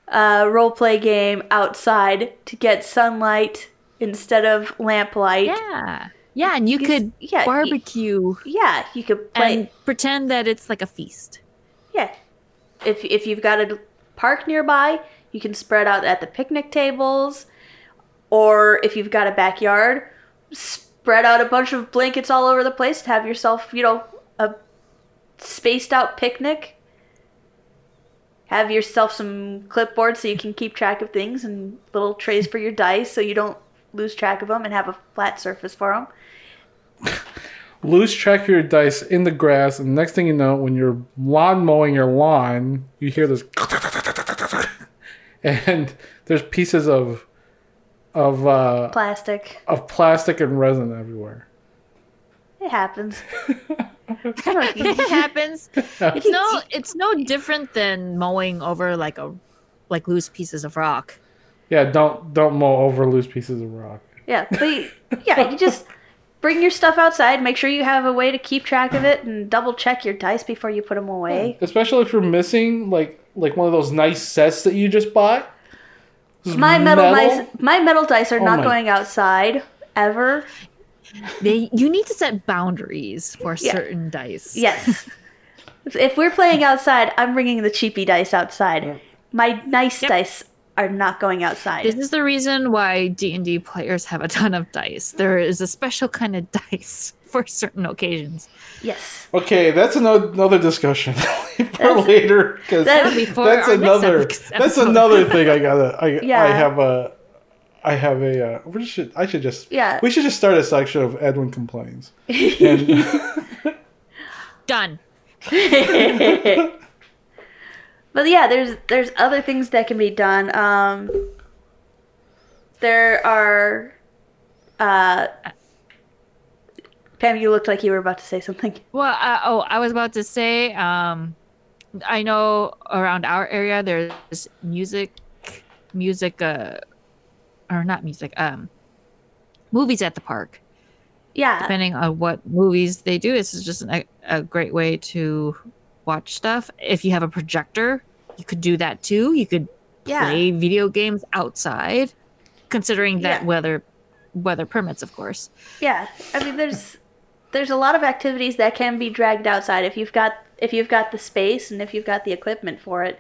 uh, roleplay game outside to get sunlight instead of lamplight. Yeah. Yeah, and you could yeah, barbecue Yeah, you could play. and pretend that it's like a feast. Yeah. If if you've got a park nearby, you can spread out at the picnic tables. Or if you've got a backyard, spread out a bunch of blankets all over the place to have yourself, you know, a spaced out picnic. have yourself some clipboards so you can keep track of things and little trays for your dice so you don't lose track of them and have a flat surface for them. [LAUGHS] Lose track of your dice in the grass, and next thing you know, when you're lawn mowing your lawn, you hear this, [LAUGHS] and there's pieces of of uh, Plastic. of plastic and resin everywhere. It happens. I don't know. it happens. It's no it's no different than mowing over like a like loose pieces of rock. Yeah, don't don't mow over loose pieces of rock. Yeah, but you- yeah, you just [LAUGHS] bring your stuff outside. Make sure you have a way to keep track of it, and double check your dice before you put them away. Especially if you're missing like like one of those nice sets that you just bought. This My metal, metal- dice, my metal dice are Oh not my- going outside ever. They you need to set boundaries for Yeah. certain dice. Yes. [LAUGHS] if we're playing outside, I'm bringing the cheapy dice outside. My nice Yep. dice are not going outside. This is the reason why D&D players have a ton of dice. There is a special kind of [LAUGHS] dice for certain occasions. yes. Okay, that's another, another discussion [LAUGHS] for later because That'll be for that's another that's another thing I gotta I [LAUGHS] Yeah. I have a I have a uh, we should I should just Yeah. we should just start a section of Edwin complains and Done. But yeah, there's there's other things that can be done. Um, there are. Uh, Pam, you looked like you were about to say something. [LAUGHS] Well, uh, oh, I was about to say, um, I know around our area there's music, music, uh, or not music, um, movies at the park. Yeah, Depending on what movies they do, this is just an, a great way to watch stuff. If you have a projector, you could do that too. You could yeah, play video games outside, considering that Yeah. weather weather permits, of course. yeah. I mean, there's there's a lot of activities that can be dragged outside if you've got if you've got the space and if you've got the equipment for it.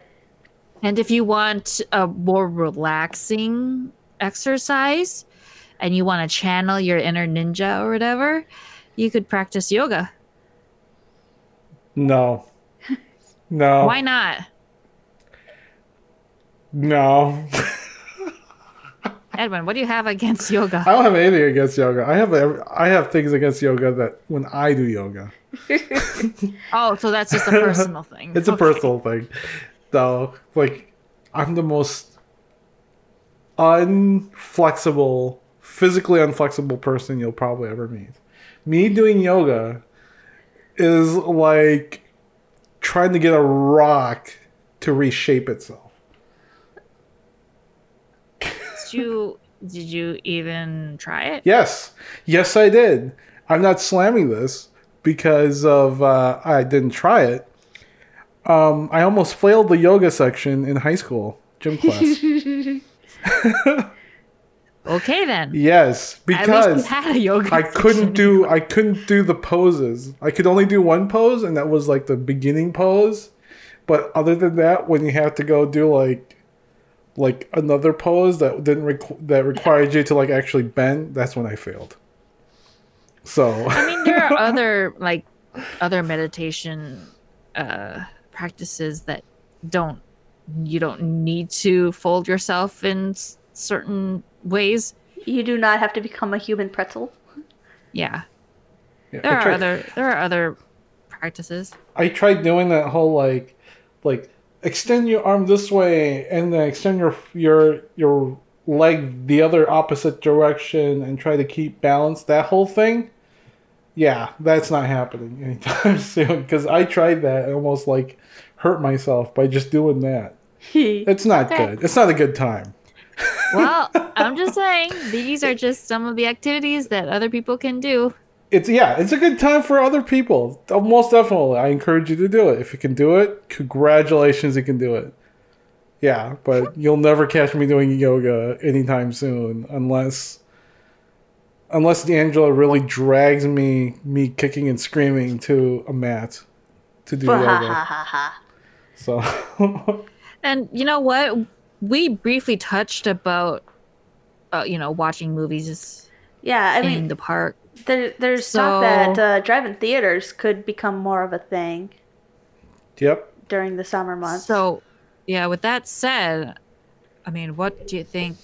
And if you want a more relaxing exercise and you want to channel your inner ninja or whatever, you could practice yoga. no no Why not? no [LAUGHS] Edwin, what do you have against yoga? I don't have anything against yoga I have every, I have things against yoga that when I do yoga [LAUGHS] Oh, so that's just a personal thing. [LAUGHS] It's a personal thing. Though, like, I'm the most unflexible, physically unflexible person you'll probably ever meet. Me doing yoga is like trying to get a rock to reshape itself. Did you did you even try it? Yes, yes, I did. I'm not slamming this because of uh, I didn't try it. Um, I almost failed the yoga section in high school gym class. [LAUGHS] Okay then. yes, because you had a yoga. I couldn't do I couldn't do the poses. I could only do one pose, and that was like the beginning pose. But other than that, when you have to go do like like another pose that didn't requ- that required you to like actually bend, that's when I failed. So I mean, there are [LAUGHS] other like other meditation uh, practices that don't you don't need to fold yourself in certain ways. You do not have to become a human pretzel. Yeah, yeah, there I are tried- other there are other practices. I tried doing that whole like like extend your arm this way and then extend your your your leg the other opposite direction and try to keep balance that whole thing yeah that's not happening anytime [LAUGHS] soon because i tried that and almost like hurt myself by just doing that [LAUGHS] it's not Okay. good it's not a good time Well, I'm just saying these are just some of the activities that other people can do. it's yeah it's a good time for other people Uh, most definitely i encourage you to do it if you can do it congratulations you can do it yeah but you'll never catch me doing yoga anytime soon unless unless Angela really drags me me kicking and screaming to a mat to do Ha ha yoga ha ha. so [LAUGHS] And you know what? We briefly touched about, uh, you know, watching movies Yeah, I in mean, the park. there, there's So- talk that uh, drive-in theaters could become more of a thing yep during the summer months. So, yeah, with that said, I mean, what do you think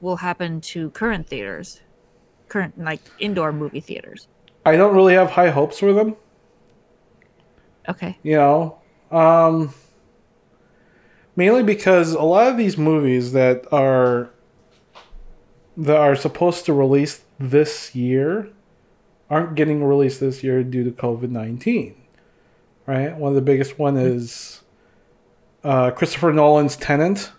will happen to current theaters? Current, like, indoor movie theaters? I don't really have high hopes for them. Okay. You know, um, mainly because a lot of these movies that are that are supposed to release this year aren't getting released this year due to COVID nineteen. Right. One of the biggest one is uh, Christopher Nolan's Tenant.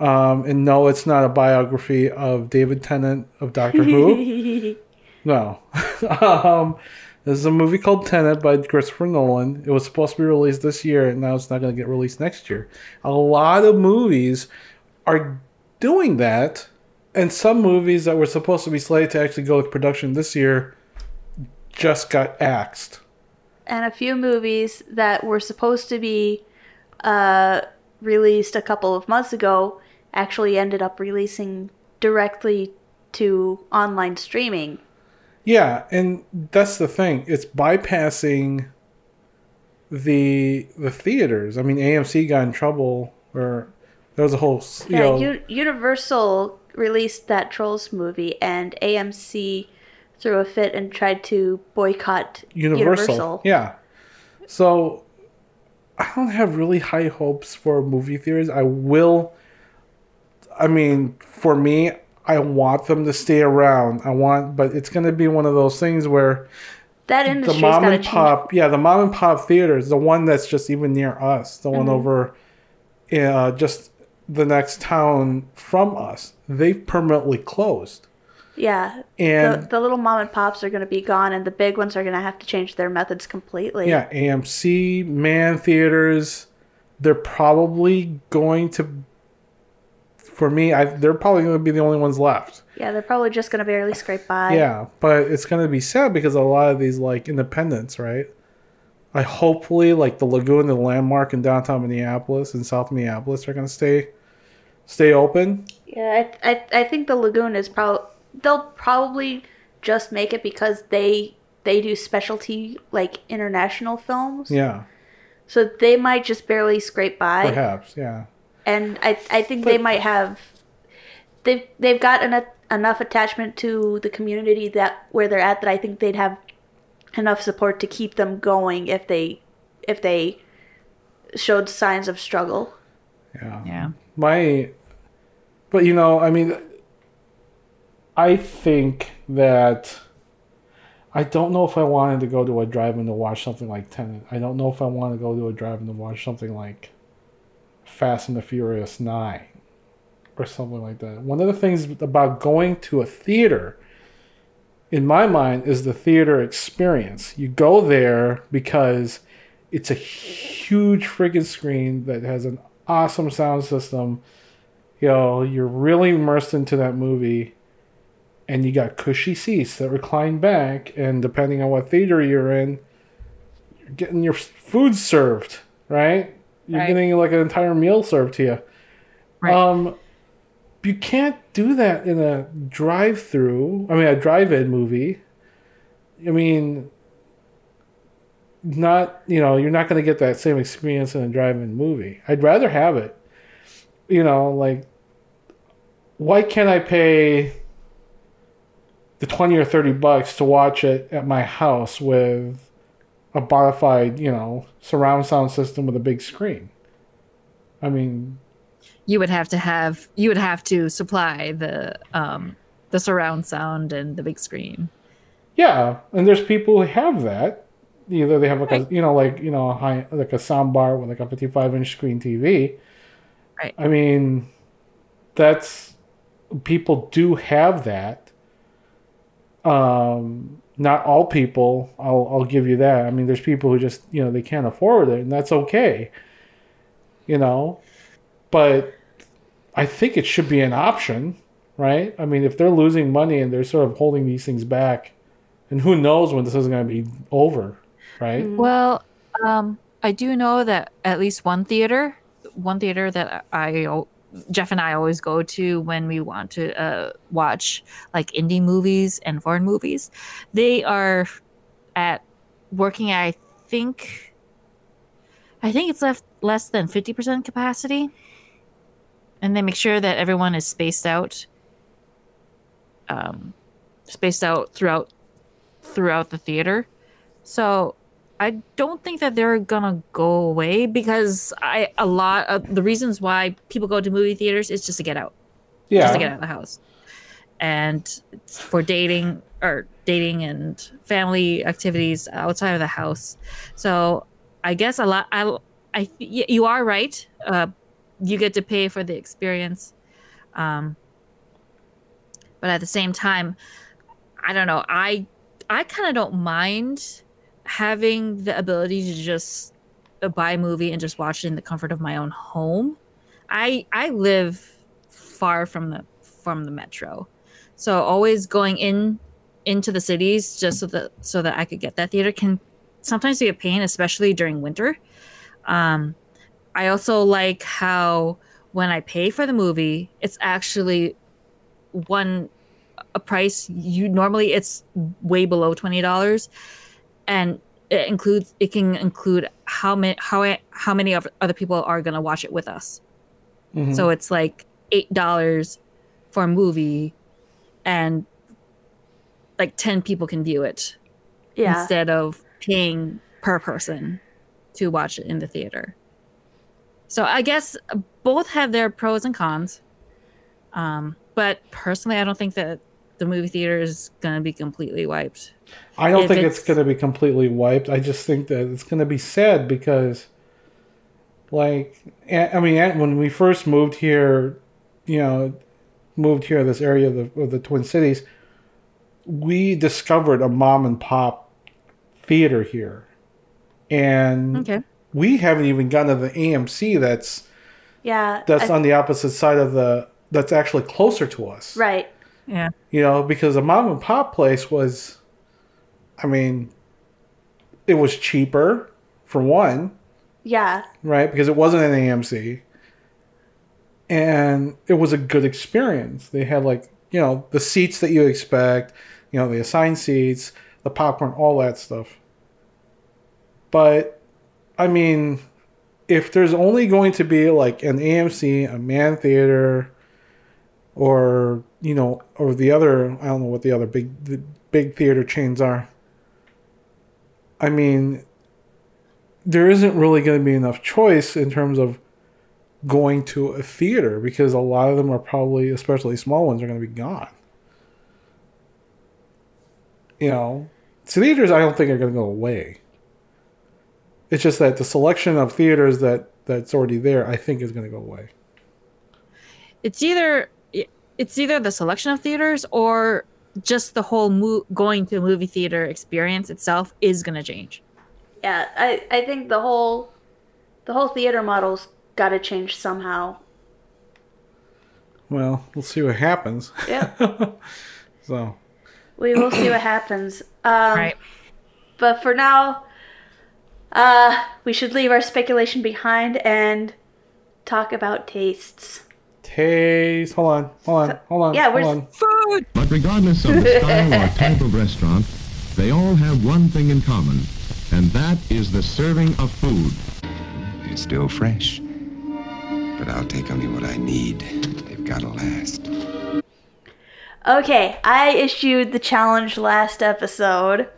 Um, and no, it's not a biography of David Tennant of Doctor Who. [LAUGHS] No. [LAUGHS] um, this is a movie called Tenet by Christopher Nolan. It was supposed to be released this year, and now it's not going to get released next year. A lot of movies are doing that, and some movies that were supposed to be slated to actually go to production this year just got axed. and a few movies that were supposed to be uh, released a couple of months ago actually ended up releasing directly to online streaming. Yeah, and that's the thing. It's bypassing the the theaters. I mean, AMC got in trouble, or there was a whole you Yeah, know, U- Universal released that Trolls movie, and AMC threw a fit and tried to boycott Universal. Universal. Yeah. So I don't have really high hopes for movie theaters. I will I mean, for me, I want them to stay around. I want but it's gonna be one of those things where That the mom to and change. pop yeah, the mom and pop theaters, the one that's just even near us, the Mm-hmm. one over uh, just the next town from us, they've permanently closed. Yeah, And the, the little mom and pops are going to be gone, and the big ones are going to have to change their methods completely. Yeah, AMC, Mann Theaters, they're probably going to. For me, I, they're probably going to be the only ones left. Yeah, they're probably just going to barely scrape by. Yeah, but it's going to be sad because a lot of these like independents, right? I hopefully like the Lagoon, the Landmark in downtown Minneapolis and South Minneapolis are going to stay stay open. Yeah, I, I, I think the Lagoon is probably they'll probably just make it because they they do specialty like international films. Yeah, So they might just barely scrape by, perhaps. Yeah, and I I think they might have they've they've got enough enough attachment to the community that where they're at that I think they'd have enough support to keep them going if they if they showed signs of struggle. yeah. Yeah. my but you know i mean i think that i don't know if i wanted to go to a drive-in to watch something like Tenet. i don't know if i want to go to a drive-in to watch something like fast and the furious 9 or something like that. One of the things about going to a theater in my mind is the theater experience. You go there because it's a huge friggin' screen that has an awesome sound system. You know, you're really immersed into that movie and you got cushy seats that recline back and depending on what theater you're in, you're getting your food served, right? You're Right. getting like an entire meal served to you. Right. Um you can't do that in a drive-through. I mean, a drive-in movie. I mean, not you know, you're not going to get that same experience in a drive-in movie. I'd rather have it. You know, like, why can't I pay the twenty or thirty bucks to watch it at my house with a fide, you know, surround sound system with a big screen? I mean, You would have to have you would have to supply the um the surround sound and the big screen. Yeah, and there's people who have that. Either they have like a you know like you know a high like a sound bar with like a 55 inch screen TV. Right. I mean, that's people do have that. Um, not all people. I'll I'll give you that. I mean, there's people who just you know they can't afford it, and that's okay. You know, but I think it should be an option, right? I mean, if they're losing money and they're sort of holding these things back, and who knows when this is going to be over, right? Well, um, I do know that at least one theater, one theater that I, al- Jeff and I always go to when we want to uh, watch like indie movies and foreign movies, they are at working. I think, I think it's left less than 50% capacity. And they make sure that everyone is spaced out um spaced out throughout throughout the theater. So I don't think that they're gonna go away because I a lot of the reasons why people go to movie theaters is just to get out. Just to get out of the house. And it's for dating or dating and family activities outside of the house. So i guess a lot I I you are right. Uh you get to pay for the experience. Um but at the same time i don't know. I i kind of don't mind having the ability to just buy a movie and just watch it in the comfort of my own home i i live far from the from the metro. So always going in into the cities just so that so that i could get that theater can sometimes be a pain especially during winter. Um i also like how when i pay for the movie it's actually one a price you normally it's way below $20 and it includes it can include how many how how many of other people are going to watch it with us Mhm. so it's like eight dollars for a movie, and like ten people can view it Yeah. instead of paying per person to watch it in the theater. So I guess both have their pros and cons. Um, but personally, I don't think that the movie theater is gonna be completely wiped. I don't if think it's, it's- going to be completely wiped. I just think that it's going to be sad because, like, I mean, when we first moved here, you know, moved here, this area of the, of the Twin Cities, we discovered a mom and pop theater here. And Okay. we haven't even gotten to the AMC that's Yeah. that's I- on the opposite side of the that's actually closer to us. right. Yeah. You know, because a mom and pop place was, I mean, it was cheaper for one, Yeah. right? Because it wasn't an AMC. And it was a good experience. They had like, you know, the seats that you expect, you know, the assigned seats, the popcorn, all that stuff. But I mean, if there's only going to be like an AMC, a Mann theater, or you know, or the other, I don't know what the other big the big theater chains are. I mean, there isn't really going to be enough choice in terms of going to a theater because a lot of them are probably, especially small ones, are going to be gone. You know, theaters I don't think are going to go away. It's just that the selection of theaters that that's already there, I think, is going to go away. it's either it's either the selection of theaters or just the whole mo- going to a movie theater experience itself is going to change. Yeah. I, I think the whole the whole theater model's got to change somehow. Well, we'll see what happens. Yeah. [LAUGHS] so, we will see what happens. Um, right. But for now, uh, we should leave our speculation behind and talk about tastes. Taste. Hold on. Hold on. Hold on. Yeah, hold we're- on. Food. But regardless of the style or type of restaurant, they all have one thing in common, and that is the serving of food. It's still fresh. But I'll take only what I need. They've got to last. Okay, I issued the challenge last episode.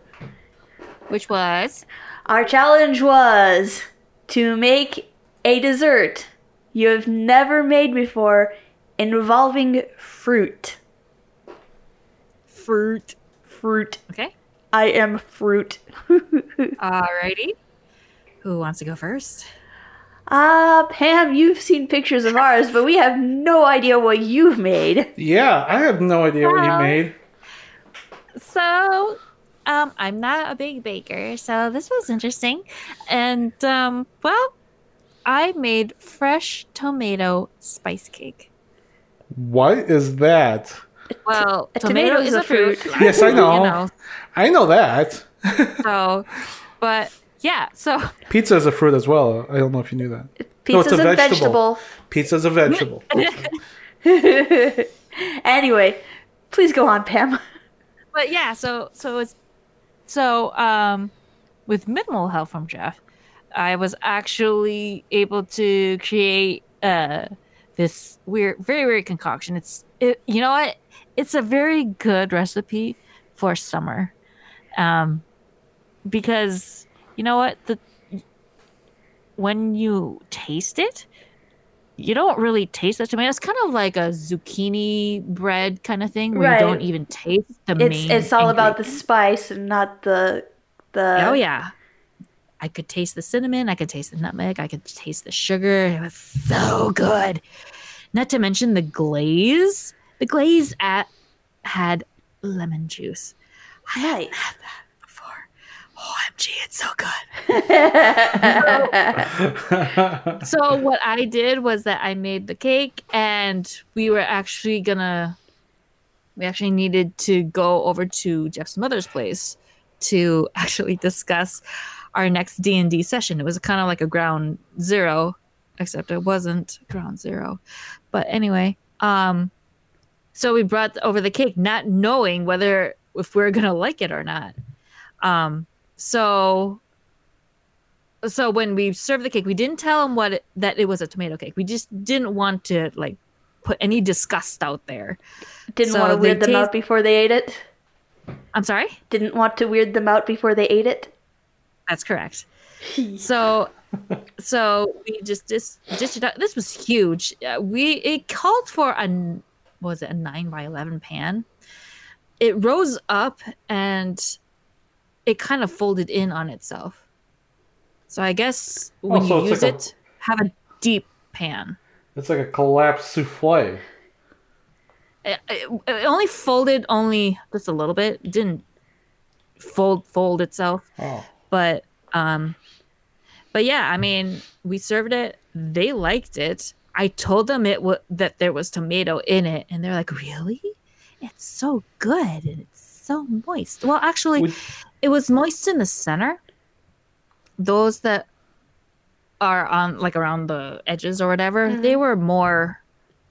Which was Our challenge was to make a dessert you have never made before involving fruit. fruit. Fruit. Okay. I am fruit. [LAUGHS] Alrighty. Who wants to go first? Ah, Pam, you've seen pictures of ours, but we have no idea what you've made. Yeah, I have no idea what you made. So, um, I'm not a big baker, so this was interesting. And um, well, I made fresh tomato spice cake. What is that? Well, a tomato, tomato is a fruit. [LAUGHS] Yes, I know. You know, I know that. [LAUGHS] so, but yeah, so [LAUGHS] Pizza is a fruit as well. I don't know if you knew that. Pizza's a a vegetable. vegetable. Pizza's a vegetable. anyway, please go on, Pam. but yeah, so so it's so um with minimal help from Jeff, I was actually able to create uh, this weird, very weird concoction. It's, it, you know what? It's a very good recipe for summer, um, because you know what the when you taste it, you don't really taste the tomato. It's kind of like a zucchini bread kind of thing where Right. you don't even taste the It's main. it's all about the spice and not the the oh yeah, I could taste the cinnamon. I could taste the nutmeg. I could taste the sugar. It was so good. Not to mention the glaze. The glaze at had lemon juice. I haven't had that before. Oh, OMG, it's so good. [LAUGHS] so what I did was that I made the cake and we were actually gonna we actually needed to go over to Jeff's mother's place to [LAUGHS] actually discuss our next D&D session. It was kind of like a ground zero except it wasn't ground zero. But anyway, um so we brought over the cake not knowing whether if we are going to like it or not. Um so so when we served the cake, we didn't tell them what it, that it was a tomato cake. We just didn't want to like put any disgust out there. Didn't So want to weird them out before they ate it. I'm sorry. Didn't want to weird them out before they ate it. That's correct. So, so we just dis- dished it out. This was huge. Uh, we it called for a what was it a nine by eleven pan. It rose up and it kind of folded in on itself. So I guess when Oh, so you use like a- it, have a deep pan. it's like a collapsed souffle. It, it, it only folded only just a little bit. It didn't fold fold itself. Oh. But um but yeah i mean we served it. They liked it. I told them it was that there was tomato in it and they're like really? It's so good and it's so moist. Well actually Would- it was moist in the center. Those that are on like around the edges or whatever they were more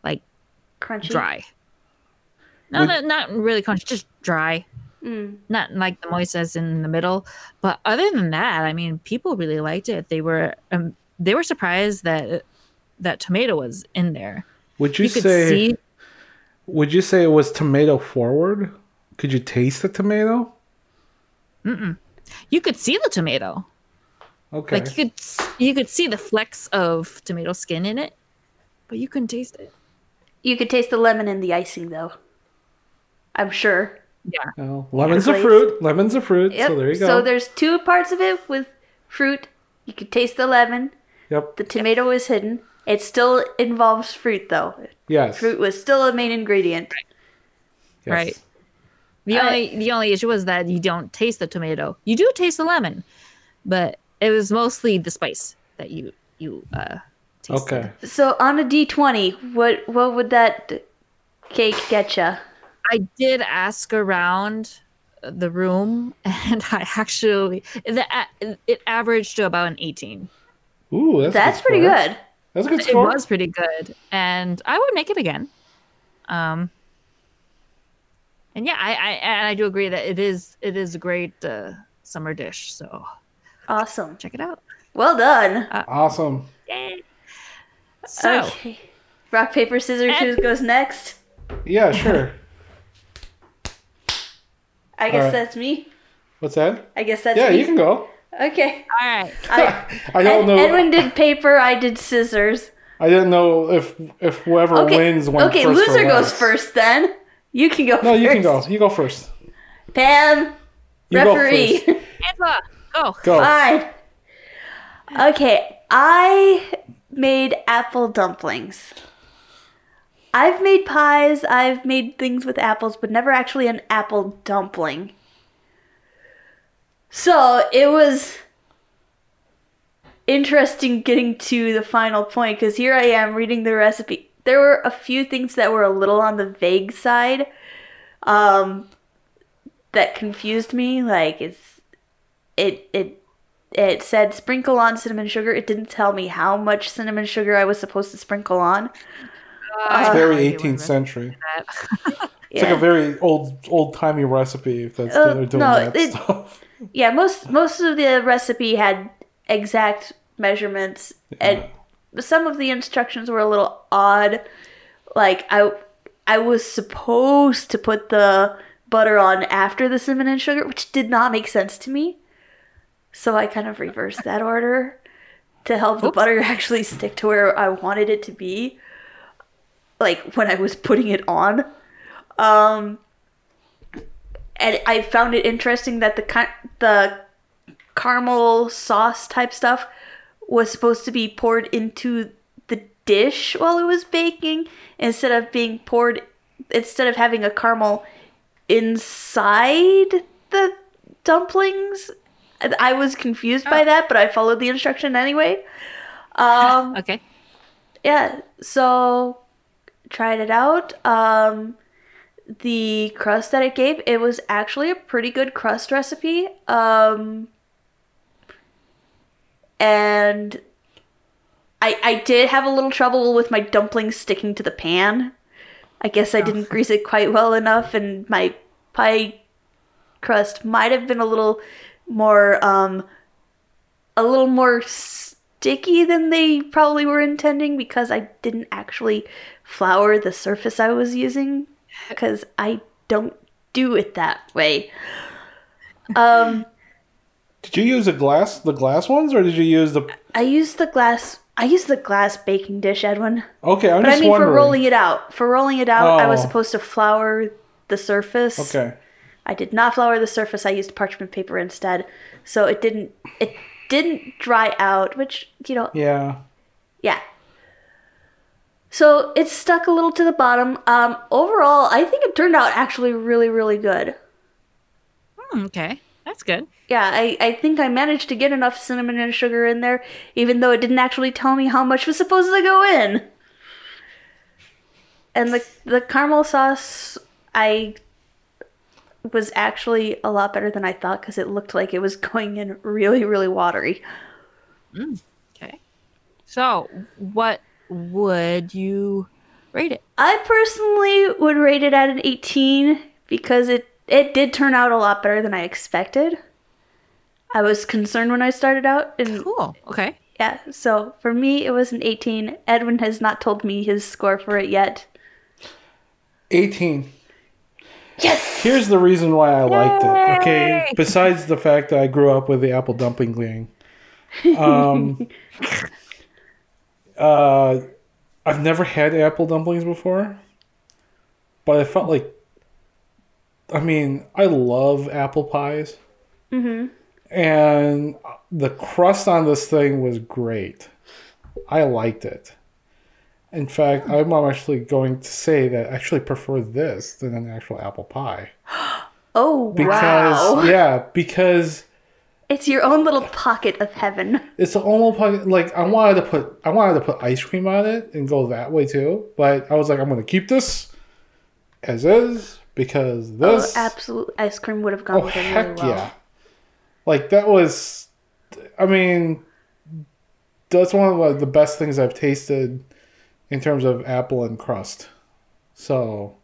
like Crunchy. dry. No Would- not, not really crunchy just dry Mm. not like the Moises in the middle but other than that i mean people really liked it they were um, they were surprised that that tomato was in there Would you, you could say? see Would you say it was tomato forward? Could you taste the tomato? you could see the tomato Okay. like you could you could see the flecks of tomato skin in it but you couldn't taste it You could taste the lemon in the icing, though. I'm sure. Yeah Well, lemon's a fruit. Lemon's a fruit. Yep. So there you go. So there's two parts of it with fruit. You could taste the lemon. yep. The tomato is hidden. It still involves fruit, though. Yes. Fruit was still a main ingredient. Yes. right the I- only the only issue was that you don't taste the tomato you do taste the lemon but it was mostly the spice that you you uh tasted. Okay. So on a D20, what what would that cake get you? I did ask around the room, [LAUGHS] and I actually the it averaged to about an eighteen. Ooh, that's, a That's good pretty score. good. That's a good score. It was pretty good, and I would make it again. Um, and yeah, I, I and I do agree that it is it is a great uh, summer dish. So Awesome. check it out. Well done. Awesome. Yay. So Okay. Rock paper scissors. And- Who goes next? Yeah, sure. I guess Alright. that's me. What's that? I guess that's Yeah, me. you can go. Okay. all right, I, [LAUGHS] I don't Ed- know. Edwin did paper. I did scissors. I didn't know if if whoever Okay. wins went okay. first or Loser goes first. Then you can go. No, you can go. You go first. Pam, You go referee. first. [LAUGHS] Angela, go. Go. Fine. Okay, I made apple dumplings. I've made pies, I've made things with apples, but never actually an apple dumpling. So it was interesting getting to the final point because here I am reading the recipe. There were a few things that were a little on the vague side um, that confused me. Like it's it it it said sprinkle on cinnamon sugar. It didn't tell me how much cinnamon sugar I was supposed to sprinkle on. It's Uh, very 18th century. that. [LAUGHS] It's like a very old old timey recipe if that's Uh, they're doing no, that it- stuff. [LAUGHS] yeah, most most of the recipe had exact measurements and some of the instructions were a little odd. Like I I was supposed to put the butter on after the cinnamon and sugar, which did not make sense to me. So I kind of reversed that order to help the butter [LAUGHS] actually stick to where I wanted it to be. Like when I was putting it on. Um and I found it interesting that the the caramel sauce type stuff was supposed to be poured into the dish while it was baking instead of being poured instead of having a caramel inside the dumplings. I- I was confused by that, but I followed the instruction anyway. Um, [LAUGHS] Okay. yeah, so tried it out. Um, the crust that it gave, it was actually a pretty good crust recipe. Um, and I I did have a little trouble with my dumplings sticking to the pan. I guess I didn't grease it quite well enough, and my pie crust might have been a little more um a little more sticky than they probably were intending because I didn't actually flour the surface I was using because I don't do it that way. Um, Did you use the glass, the glass ones, or did you use the? I used the glass. I used the glass baking dish, Edwin. Okay, I'm But I mean, wondering. for rolling it out, for rolling it out, I was Oh. supposed to flour the surface. Okay. I did not flour the surface. I used parchment paper instead, so it didn't. It didn't dry out, which you know, Yeah. yeah. So it stuck a little to the bottom. Um, overall, I think it turned out actually really, really good. Hmm, okay. That's good. Yeah, I, I think I managed to get enough cinnamon and sugar in there, even though it didn't actually tell me how much was supposed to go in. And the the caramel sauce, I was actually a lot better than I thought because it looked like it was [LAUGHS] going in really, really watery. Mm, okay. So, what would you rate it? I personally would rate it at an 18 because it it did turn out a lot better than I expected. I was concerned when I started out, and Cool. Okay. yeah, so for me it was an 18. Edwin has not told me his score for it yet. 18. Yes. Here's the reason why I liked it. Okay, besides the fact that I grew up with the apple dumpling gang, um, [LAUGHS] uh, I've never had apple dumplings before, but I felt like, I mean, I love apple pies, mm-hmm. and the crust on this thing was great. I liked it. In fact, I'm actually going to say that I actually prefer this than an actual apple pie. [GASPS] Oh Because wow! yeah, because It's your own little pocket of heaven. it's almost pocket. like I wanted to put I wanted to put ice cream on it and go that way too, but I was like I'm gonna keep this as is because Oh, this absolute ice cream would have gone oh with it really heck well. yeah, like that was, I mean, that's one of the- the best things I've tasted in terms of apple and crust. So,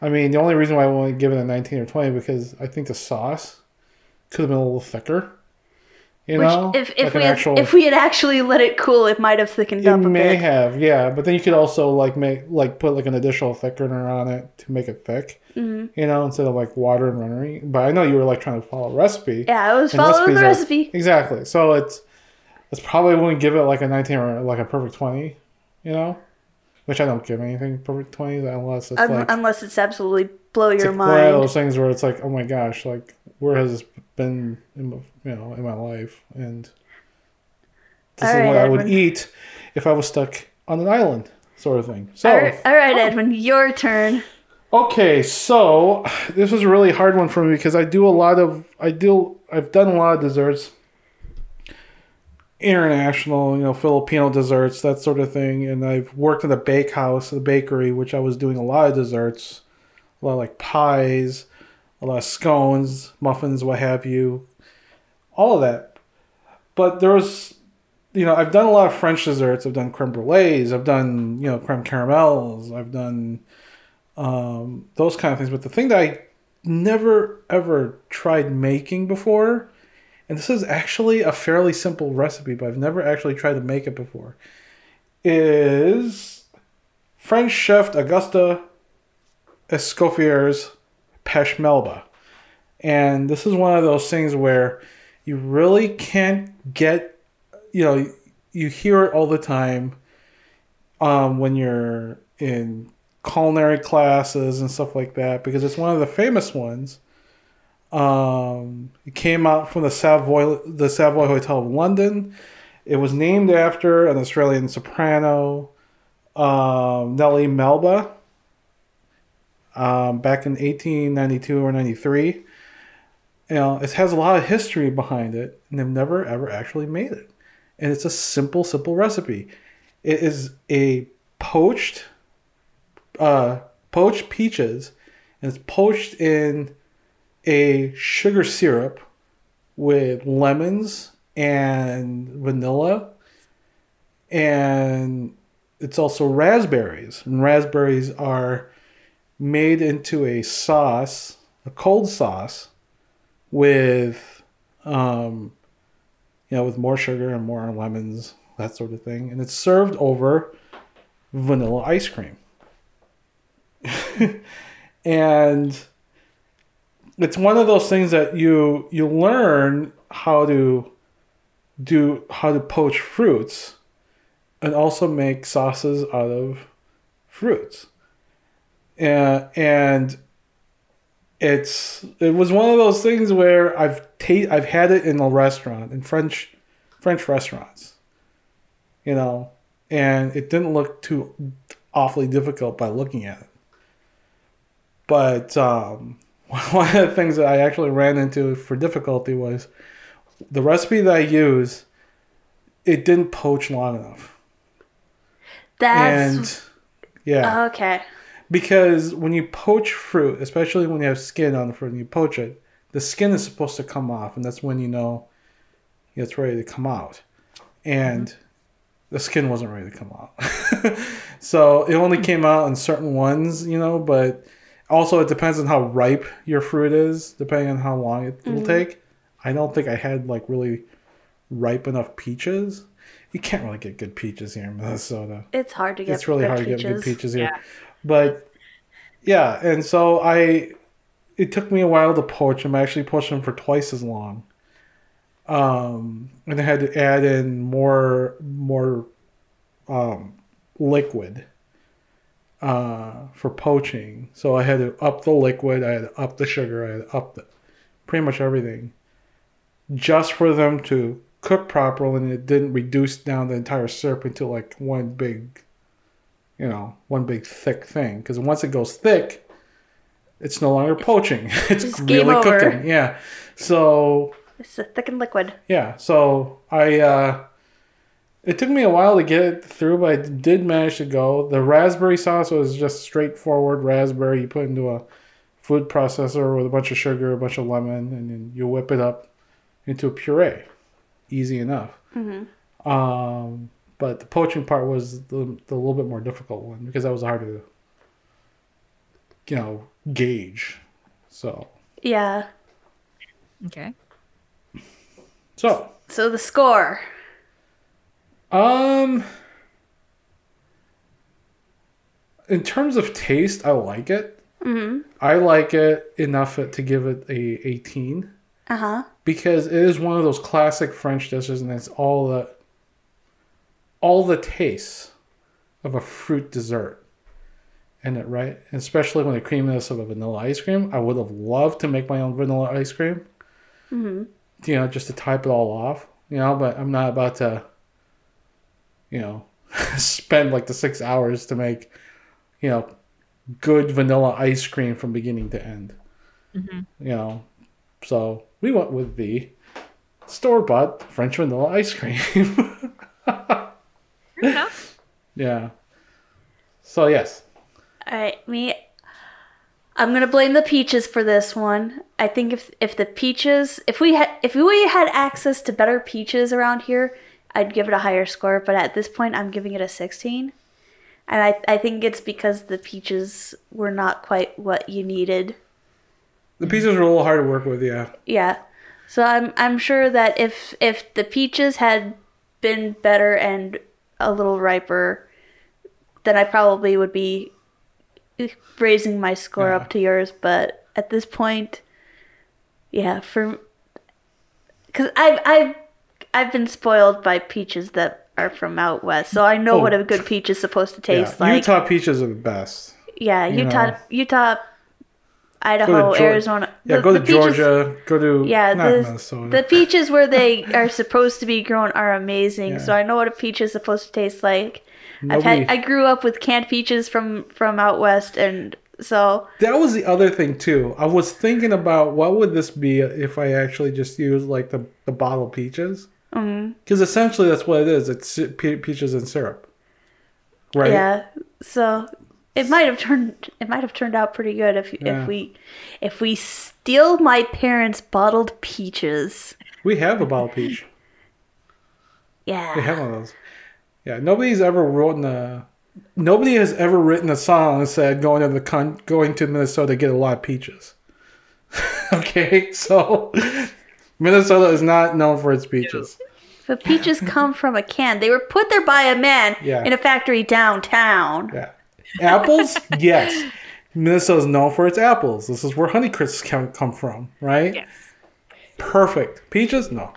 I mean, the only reason why I to give it a 19 or 20 because I think the sauce could have been a little thicker. You Which, know, if if Like we had, actual- if we had actually let it cool, it might have thickened it up a may bit. have, yeah, but then you could also like make like put like an additional thickener on it to make it thick. Mm-hmm. You know, instead of like water and runnery. But I know you were like trying to follow a recipe. Yeah, I was following the recipes are- recipe. exactly. So it's it's probably wouldn't give it like a nineteen or like a perfect twenty. You know, which I don't give anything perfect twenties unless it's Un- like unless it's absolutely blow your like one of those things where it's like, oh my gosh, like where has this been in my, you know in my life? And this All is right, what I would eat if I was stuck on an island, sort of thing. So All right, all right, Edwin, your turn. okay, so this was a really hard one for me because I do a lot of I do I've done a lot of desserts, international, you know, Filipino desserts, that sort of thing, and I've worked at a bakehouse, a bakery, which I was doing a lot of desserts, a lot of like pies, a lot of scones, muffins, what have you, all of that. But there was, you know, I've done a lot of French desserts. I've done creme brulees. I've done, you know, creme caramels. I've done um, those kind of things. But the thing that I never ever tried making before, and this is actually a fairly simple recipe, but I've never actually tried to make it before. Is French chef Auguste Escoffier's Pêche Melba. And this is one of those things where you really can't get, you know, you hear it all the time um, when you're in culinary classes and stuff like that because it's one of the famous ones. Um, it came out from the Savoy, the Savoy Hotel of London. It was named after an Australian soprano, um, Nellie Melba, um, back in 1892 or 93. You know, it has a lot of history behind it, and they've never ever actually made it. And it's a simple, simple recipe. It is a poached, uh, poached peaches, and it's poached in a sugar syrup with lemons and vanilla, and it's also raspberries. And raspberries are made into a sauce, a cold sauce, with, um, you know, with more sugar and more lemons, that sort of thing, and it's served over vanilla ice cream. [LAUGHS] and it's one of those things that you you learn how to do how to poach fruits and also make sauces out of fruits and and it's it was one of those things where I've ta- I've had it in a restaurant in French French restaurants, you know, and it didn't look too awfully difficult by looking at it. But um, [LAUGHS] one of the things that I actually ran into for difficulty was the recipe that I use. It didn't poach long enough, That's and yeah, okay. because when you poach fruit, especially when you have skin on the fruit and you poach it, the skin is supposed to come off, and that's when you know it's ready to come out. And mm-hmm. the skin wasn't ready to come out. [LAUGHS] so it only came out on certain ones, you know, but also it depends on how ripe your fruit is, depending on how long it will take. I don't think I had like really ripe enough peaches. You can't really get good peaches here in Minnesota It's hard to get. it's really good hard to get good peaches. peaches here. Yeah. But yeah, and so I it took me a while to poach them. I actually poached them for twice as long. Um, and I had to add in more more um, liquid uh, for poaching. So I had to up the liquid, I had to up the sugar, I had to up the pretty much everything just for them to cook properly and it didn't reduce down the entire syrup into like one big you know one big thick thing. Because once it goes thick it's no longer poaching. [LAUGHS] It's game really cooking. yeah. So It's a thick and liquid. yeah. So i uh it took me a while to get it through but i did manage to go. The raspberry sauce was just straightforward raspberry. You put into a food processor with a bunch of sugar a bunch of lemon and then you whip it up into a puree. Easy enough. Um but the poaching part was the, the little bit more difficult one because that was harder to you know gauge. So. Yeah. Okay. so. So the score. Um, in terms of taste, I like it. Mm-hmm. I like it enough to give it a 18 Uh huh. because it is one of those classic French dishes, and it's all the all the tastes of a fruit dessert in it, right? And especially when the creaminess of a vanilla ice cream. I would have loved to make my own vanilla ice cream. Mm-hmm. you know, just to type it all off, you know, but I'm not about to, you know, [LAUGHS] spend like the six hours to make, you know, good vanilla ice cream from beginning to end. Mhm. You know, so we went with the store bought French vanilla ice cream. [LAUGHS] Yeah. So, yes. All right, me. I'm gonna blame the peaches for this one. I think if if the peaches, if we had if we had access to better peaches around here, I'd give it a higher score. But at this point, I'm giving it a 16, and I I think it's because the peaches were not quite what you needed. The peaches were a little hard to work with, yeah. Yeah. So I'm I'm sure that if if the peaches had been better and a little riper, then I probably would be raising my score Yeah. up to yours. But at this point, yeah, for because I've I've I've been spoiled by peaches that are from out west, so I know Oh. what a good peach is supposed to taste yeah, like. Utah peaches are the best. yeah, you Utah, know. Utah, Idaho, Arizona. Yeah, The- go to peaches- Georgia. Go to Yeah, the, Minnesota. the peaches where they [LAUGHS] are supposed to be grown are amazing. So I know what a peach is supposed to taste like. I've had I grew up with canned peaches from from out west, and so That was the other thing too. I was thinking about what would this be if I actually just used like the the bottle peaches, Mm-hmm. because essentially that's what it is. It's peaches and syrup, right? yeah, so it might have turned it might have turned out pretty good if Yeah. if we if we steal my parents' bottled peaches. We have a bottle peach. [LAUGHS] Yeah, We have one of those. Yeah, nobody's ever written a. Nobody has ever written a song and said going to the con- going to Minnesota to get a lot of peaches. [LAUGHS] okay, so Minnesota is not known for its peaches. but peaches [LAUGHS] come from a can. They were put there by a man Yeah. in a factory downtown. Yeah. Apples? [LAUGHS] yes. Minnesota is known for its apples. This is where Honeycrisps come, come from, right? Yes. Perfect. Peaches? No.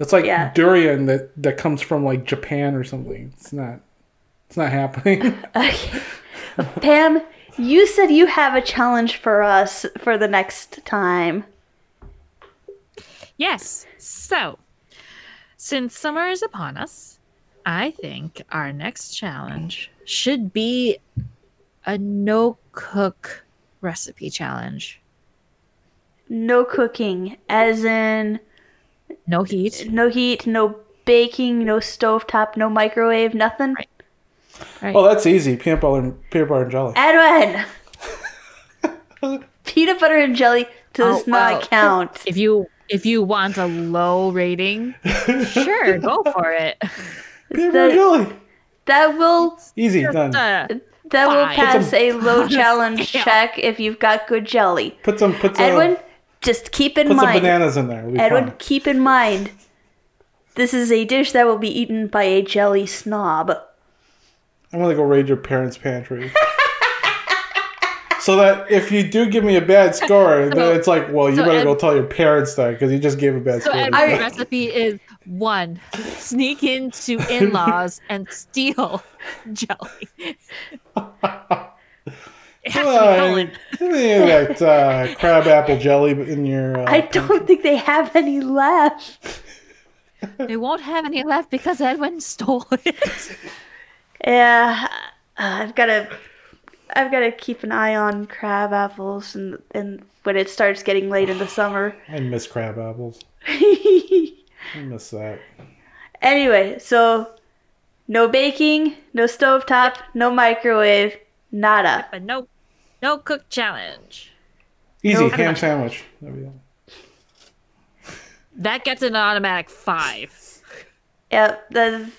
It's like Yeah. durian that, that comes from like Japan or something. It's not it's not happening. [LAUGHS] Okay. Pam, you said you have a challenge for us for the next time. Yes. So, since summer is upon us, I think our next challenge should be a no cook recipe challenge. No cooking, as in No heat. no heat, no baking, no stovetop, no microwave, nothing. Right. Right. oh, that's easy. Peanut butter and peanut butter and jelly. Edwin! [LAUGHS] Peanut butter and jelly does Oh, not well. count. if you if you want a low rating, sure, go [LAUGHS] for it. Peanut butter and. That will Easy, done. Uh, that will Fine. pass a [LAUGHS] low challenge check if you've got good jelly. Put some put some Edwin, just keep in put some bananas in there. It'll Edwin, fun. keep in mind, this is a dish that will be eaten by a jelly snob. I'm gonna go raid your parents' pantry. [LAUGHS] so that if you do give me a bad score, [LAUGHS] then it's like, well, you so better Ed- go tell your parents that because you just gave a bad so score. Edward's I- recipe is one: sneak into [LAUGHS] in-laws and steal [LAUGHS] jelly. it to be Uh, stolen. that uh, crab apple jelly in your. Uh, I don't think they have any left. They won't have any left because Edwin stole it. Yeah, uh, I've got to. I've got to keep an eye on crab apples and and when it starts getting late in the summer. I miss crab apples. [LAUGHS] I miss that. anyway, so no baking, no stovetop, no microwave, nada. But no, no cook challenge. Easy No. ham sandwich. There we go. That gets an automatic five. Yep, that's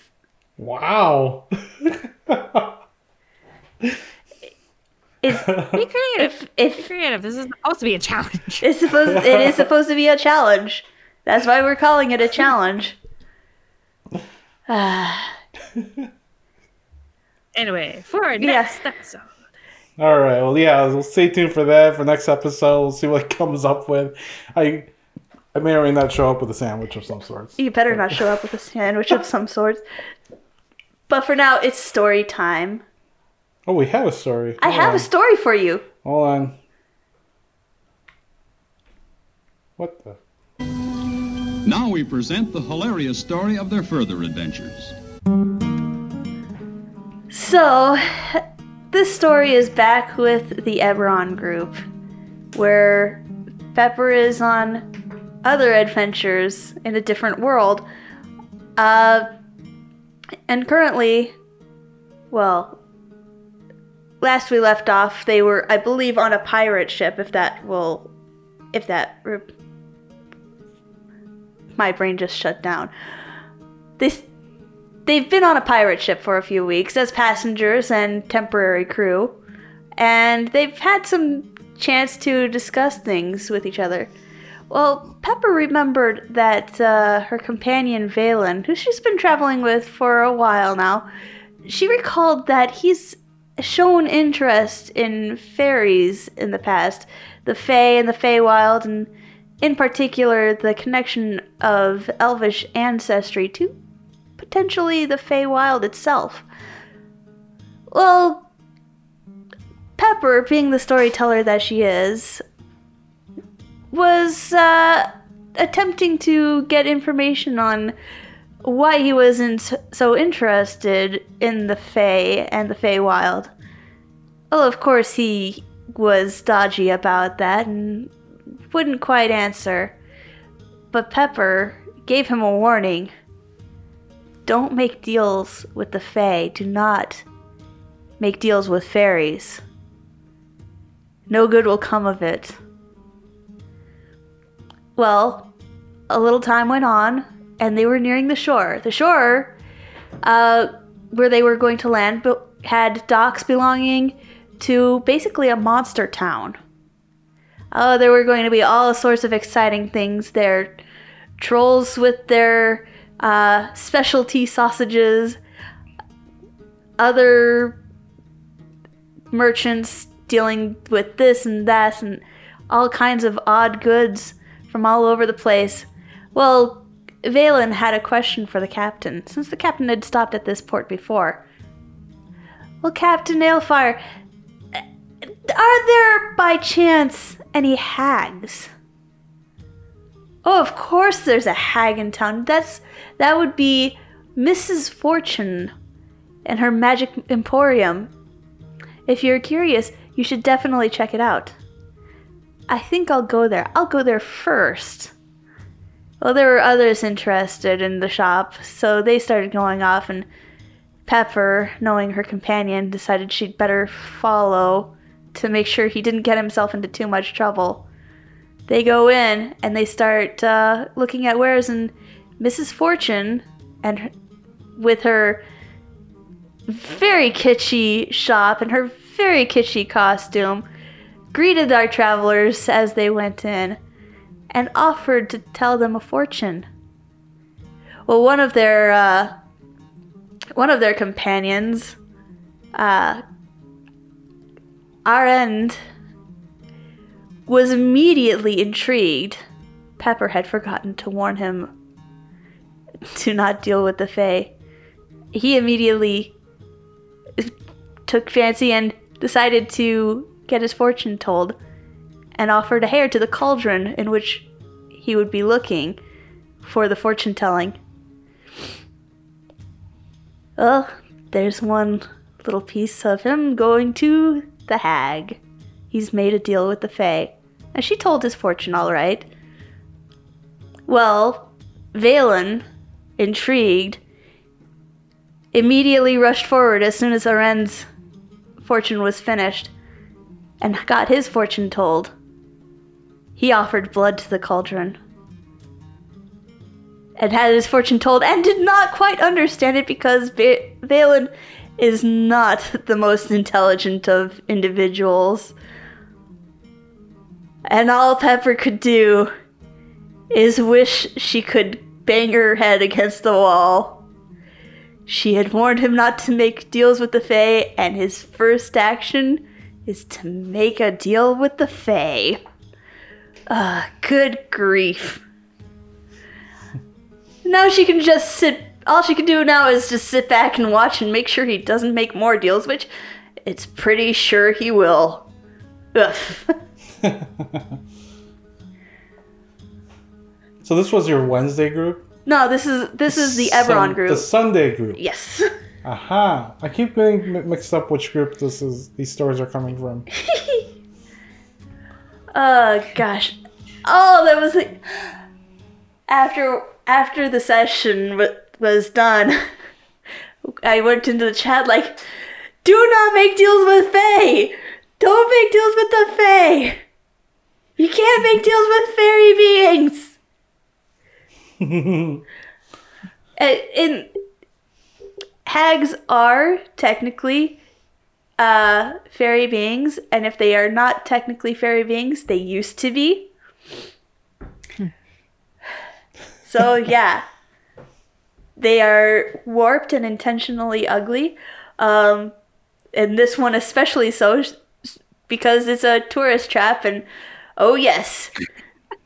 Wow. [LAUGHS] it's [LAUGHS] Be creative. if Be creative. This is supposed to be a challenge. it's supposed it is [LAUGHS] supposed to be a challenge. That's why we're calling it a challenge. [SIGHS] Anyway, for our Yeah. next episode. All right. Well, yeah. We'll stay tuned for that for next episode. We'll see what it comes up with. I, I may or may not show up with a sandwich of some sorts. You better not show up with a sandwich of some sort. But for now, it's story time. Oh, we have a story. I have on. a story for you. Hold on. What the? Now we present the hilarious story of their further adventures. So, this story is back with the Eberron group, where Pepper is on other adventures in a different world. Uh, and currently, well, last we left off, they were, I believe, on a pirate ship. If that will, if that, re- my brain just shut down. This they've been on a pirate ship for a few weeks as passengers and temporary crew, and they've had some chance to discuss things with each other. Well, Pepper remembered that uh, her companion Valen, who she's been traveling with for a while now, she recalled that he's shown interest in fairies in the past, the Fae and the Feywild, and in particular the connection of elvish ancestry to potentially the Feywild itself. Well, Pepper, being the storyteller that she is, was uh, attempting to get information on why he wasn't so interested in the Fae and the Feywild. Well, of course, he was dodgy about that and wouldn't quite answer. But Pepper gave him a warning. Don't make deals with the Fae. Do not make deals with fairies. No good will come of it. Well, a little time went on, and they were nearing the shore. The shore, uh, where they were going to land, but had docks belonging to basically a monster town. Oh, there were going to be all sorts of exciting things there. Trolls with their uh, specialty sausages, other merchants dealing with this and that, and all kinds of odd goods from all over the place. Well, Valen had a question for the captain, since the captain had stopped at this port before. Well, Captain Nailfire, are there by chance any hags? Oh, of course there's a hag in town. That's that would be Mrs. Fortune and her magic emporium. If you're curious, you should definitely check it out. I think I'll go there. I'll go there first. Well, there were others interested in the shop, so they started going off, and Pepper, knowing her companion, decided she'd better follow to make sure he didn't get himself into too much trouble. They go in and they start uh, looking at wares, and Mrs. Fortune, and her, with her very kitschy shop and her very kitschy costume, greeted our travelers as they went in and offered to tell them a fortune. Well, one of their uh, one of their companions, uh, Arend, was immediately intrigued. Pepper had forgotten to warn him to not deal with the Fae. He immediately took fancy and decided to get his fortune told and offered a hair to the cauldron in which he would be looking for the fortune telling. Well, there's one little piece of him going to the hag. He's made a deal with the Fae. And she told his fortune all right. Well, Valen, intrigued, immediately rushed forward as soon as Arend's fortune was finished and got his fortune told. He offered blood to the cauldron and had his fortune told and did not quite understand it because Va- Valen is not the most intelligent of individuals. And all Pepper could do is wish she could bang her head against the wall. She had warned him not to make deals with the Fae, and his first action is to make a deal with the Fae. Ah, good grief. Now she can just sit. All she can do now is just sit back and watch and make sure he doesn't make more deals, which it's pretty sure he will. Ugh. [LAUGHS] So this was your Wednesday group? no, this is this is the Eberron Sun- group. The Sunday group. yes. Aha! I keep getting mixed up which group this is. These stories are coming from. [LAUGHS] Oh gosh. Oh, that was like after after the session wa- was done. [LAUGHS] I went into the chat like, "Do not make deals with Fae. Don't make deals with the Fae. You can't make deals with fairy beings." [LAUGHS] Uh, in hags are technically uh, fairy beings, and if they are not technically fairy beings, they used to be. So yeah, they are warped and intentionally ugly, um, and this one especially so because it's a tourist trap. And oh yes,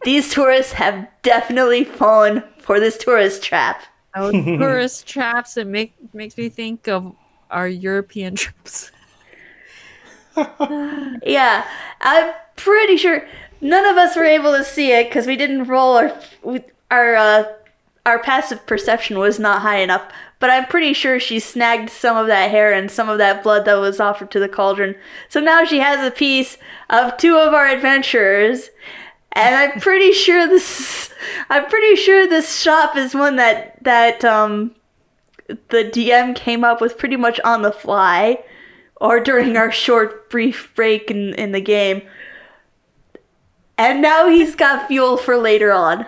these tourists have definitely fallen for this tourist trap. Oh, tourist traps. It make makes me think of our European [LAUGHS] trips. Yeah, I'm pretty sure none of us were able to see it because we didn't roll our our uh, our passive perception was not high enough. But I'm pretty sure she snagged some of that hair and some of that blood that was offered to the cauldron. So now she has a piece of two of our adventurers. And I'm pretty sure this I'm pretty sure this shop is one that that um the DM came up with pretty much on the fly or during our short brief break in, in the game. And now he's got fuel for later on.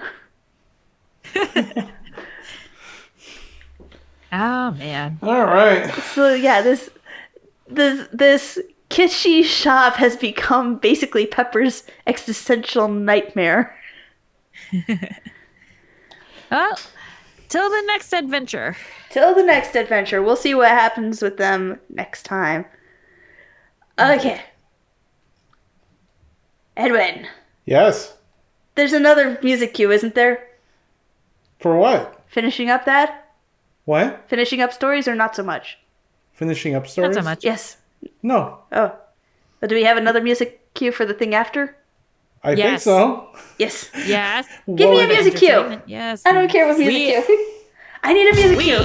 Oh [LAUGHS] man. All right. So yeah, this this this kitschy shop has become basically Pepper's existential nightmare. [LAUGHS] Well, till the next adventure. Till the next adventure. We'll see what happens with them next time. Okay. Edwin, Yes. there's another music cue, isn't there? For what? Finishing up that? What? Finishing up stories or not so much? Finishing up stories? Not so much. Yes. No. Oh. But do we have another music cue for the thing after? I think so. Yes. Yes. [LAUGHS] Give me a music cue. Yes. I don't care what music We- cue. I need a music We- cue.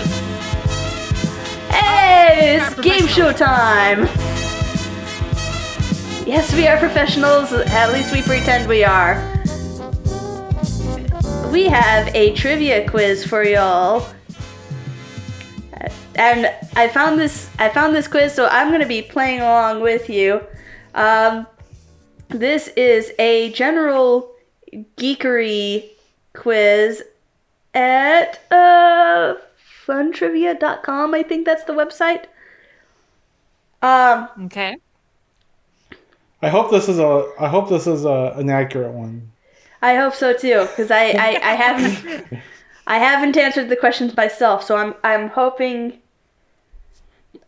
Hey, it's game show professionals. time. Yes, we are professionals. At least we pretend we are. We have a trivia quiz for y'all. And I found this I found this quiz, so I'm gonna be playing along with you. Um, this is a general geekery quiz at uh, funtrivia.com. I think that's the website. Um, Okay. I hope this is a. I hope this is a, an accurate one. I hope so too, because I, I, I haven't I haven't answered the questions myself, so I'm I'm hoping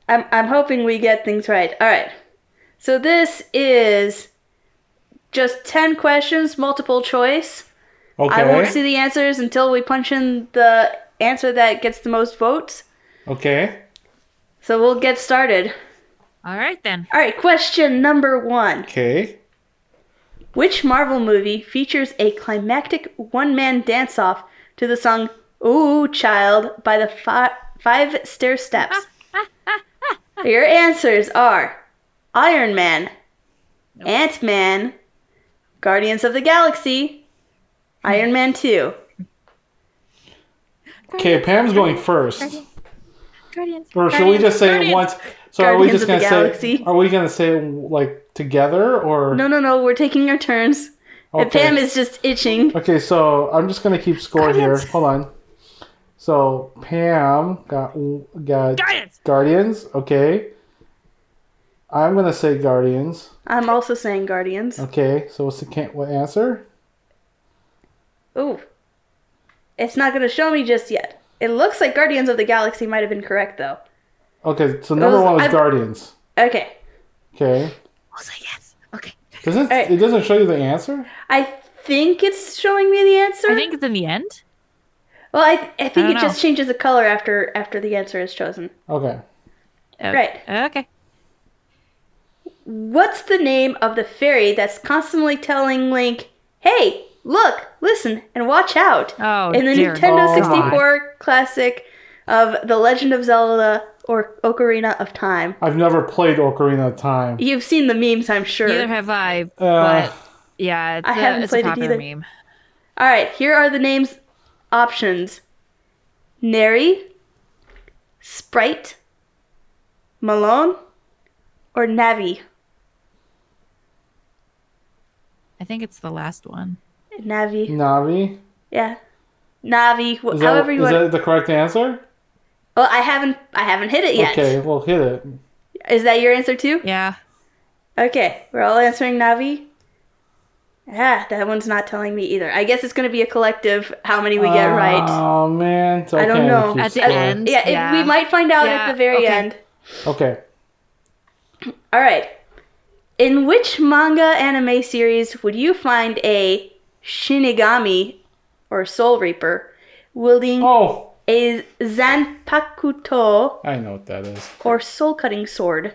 I'm I'm hoping we get things right. All right. So this is just 10 questions, multiple choice. Okay. I won't see the answers until we punch in the answer that gets the most votes. Okay. So we'll get started. All right then. All right, question number 1. Okay. Which Marvel movie features a climactic one man dance off to the song Ooh Child by the fi- Five Stairsteps? [LAUGHS] Your answers are Iron Man, Ant Man, Guardians of the Galaxy, Iron Man 2. Okay. Pam's going first. Guardians. Or should we just say it once? So are we just of gonna the say? Galaxy. Are we gonna say like together or? No, no, no, we're taking our turns. And Okay. Pam is just itching. Okay, so I'm just gonna keep score Guardians. here. Hold on. So Pam got got Guardians. Guardians. Okay. I'm gonna say Guardians. I'm also saying Guardians. Okay. So what's the can- what answer? Ooh. It's not going to show me just yet. It looks like Guardians of the Galaxy might have been correct, though. Okay. So number was- one was I- Guardians. Okay. Okay. I'll say yes. Okay. Doesn't Alright. it doesn't show you the answer? I think it's showing me the answer. I think it's in the end. well, I, I think I it don't just changes the color after after the answer is chosen. Okay. Uh, Right. Okay. What's the name of the fairy that's constantly telling Link, "Hey, look, listen, and watch out"? Oh, in the dear Nintendo God. 64 classic of The Legend of Zelda or Ocarina of Time. I've never played Ocarina of Time. You've seen the memes, I'm sure. Neither have I. Uh, But yeah, it's, I a, haven't it's a played it popular either. meme. All right, here are the names options: Neri, Sprite, Malone, or Navi. I think it's the last one. Navi, Navi. yeah, Navi. wh- Is that, however you is want. that the correct answer? Well, I haven't, I haven't hit it yet. Okay, well hit it. Is that your answer too? Yeah. Okay, we're all answering Navi. Ah, that one's not telling me either. I guess it's going to be a collective how many we get right. Oh man, it's I don't know. keep At the score. end. Yeah, it- we might find out Yeah, at the very okay. end. Okay. All right. In which manga anime series would you find a Shinigami or Soul Reaper wielding Oh, a Zanpakuto I know what that is. or soul cutting sword?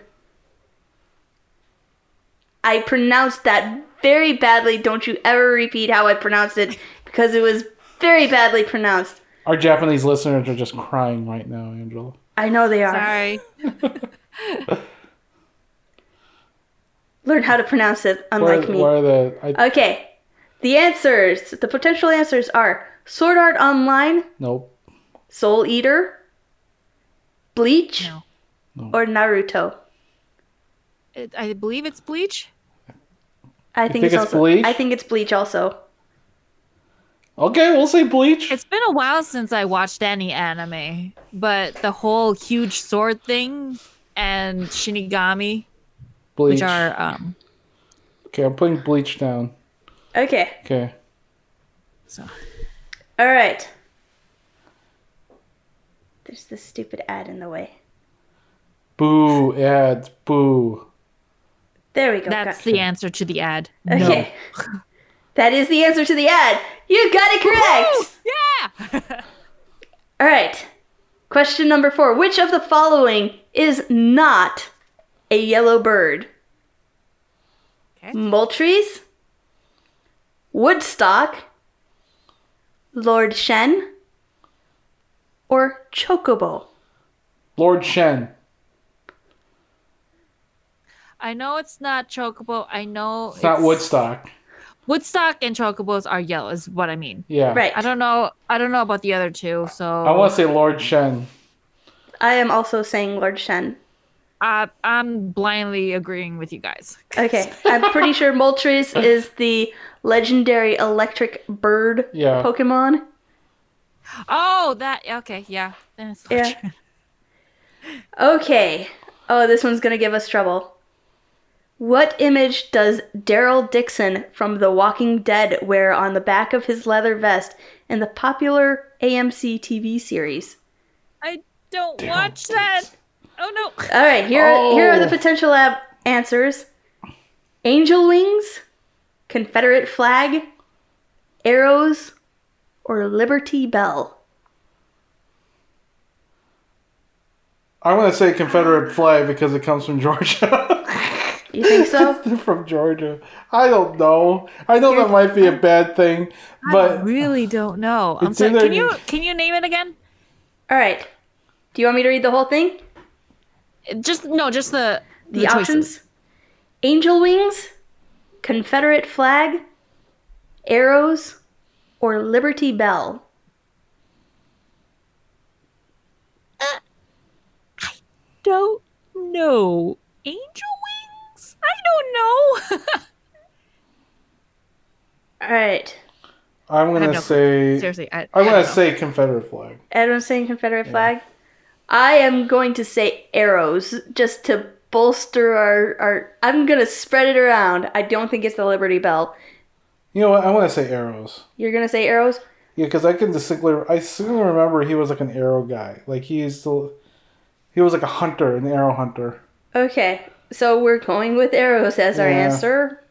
I pronounced that very badly. Don't you ever repeat how I pronounced it because it was very badly pronounced. Our Japanese listeners are just crying right now, Angela. I know they are. Sorry. [LAUGHS] Learn how to pronounce it, Where, unlike me. where are the? I, Okay. The answers, the potential answers are Sword Art Online, nope. Soul Eater, Bleach, No. or Naruto. It, I believe it's Bleach. I think, think it's, it's also Bleach? I think it's Bleach also. Okay, we'll say Bleach. It's been a while since I watched any anime, but the whole huge sword thing and Shinigami, Bleach. which are um, Okay, I'm putting Bleach down. Okay. Okay. so All right. There's this stupid ad in the way. Boo ads. Boo. There we go. that's got the answer to the ad. Okay. [LAUGHS] that is the answer to the ad. You got it correct. Yeah. [LAUGHS] All right. Question number four. Which of the following is not a yellow bird? Okay. Moltres, Woodstock, Lord Shen, or Chocobo? Lord Shen. I know it's not Chocobo. I know It's not Woodstock. Woodstock and Chocobos are yellow. Is what I mean. Yeah. Right. I don't know. I don't know about the other two. So I want to say Lord Shen. I am also saying Lord Shen. I, I'm blindly agreeing with you guys. Okay. [LAUGHS] I'm pretty sure Moltres is the legendary electric bird Yeah. Pokemon. Oh, that okay, yeah. Then it's Yeah. [LAUGHS] Okay. Oh, this one's gonna give us trouble. What image does Daryl Dixon from The Walking Dead wear on the back of his leather vest in the popular AMC TV series? I don't watch that. Oh no. All right, here here are the Oh. potential ab- answers: angel wings, Confederate flag, arrows, or Liberty Bell. I want to say Confederate flag because it comes from Georgia. [LAUGHS] You think so? [LAUGHS] From Georgia. I don't know. I know that might be a bad thing, I but really don't know. I'm sorry. either- Can you can you name it again? All right. Do you want me to read the whole thing? Just no, just the The, choices. options: angel wings, Confederate flag, arrows, or Liberty Bell. Uh, I don't know. Angel wings? I don't know. [LAUGHS] All right. I'm gonna no say Seriously, I, I'm gonna say Confederate flag. Everyone's saying Confederate flag. I am going to say arrows just to bolster our, our. I'm gonna spread it around. I don't think it's the Liberty Bell. You know what? I want to say arrows. You're gonna say arrows. Yeah, because I can distinctly, I distinctly remember he was like an arrow guy. Like he used to, he was like a hunter, an arrow hunter. Okay, so we're going with arrows as our Yeah. answer.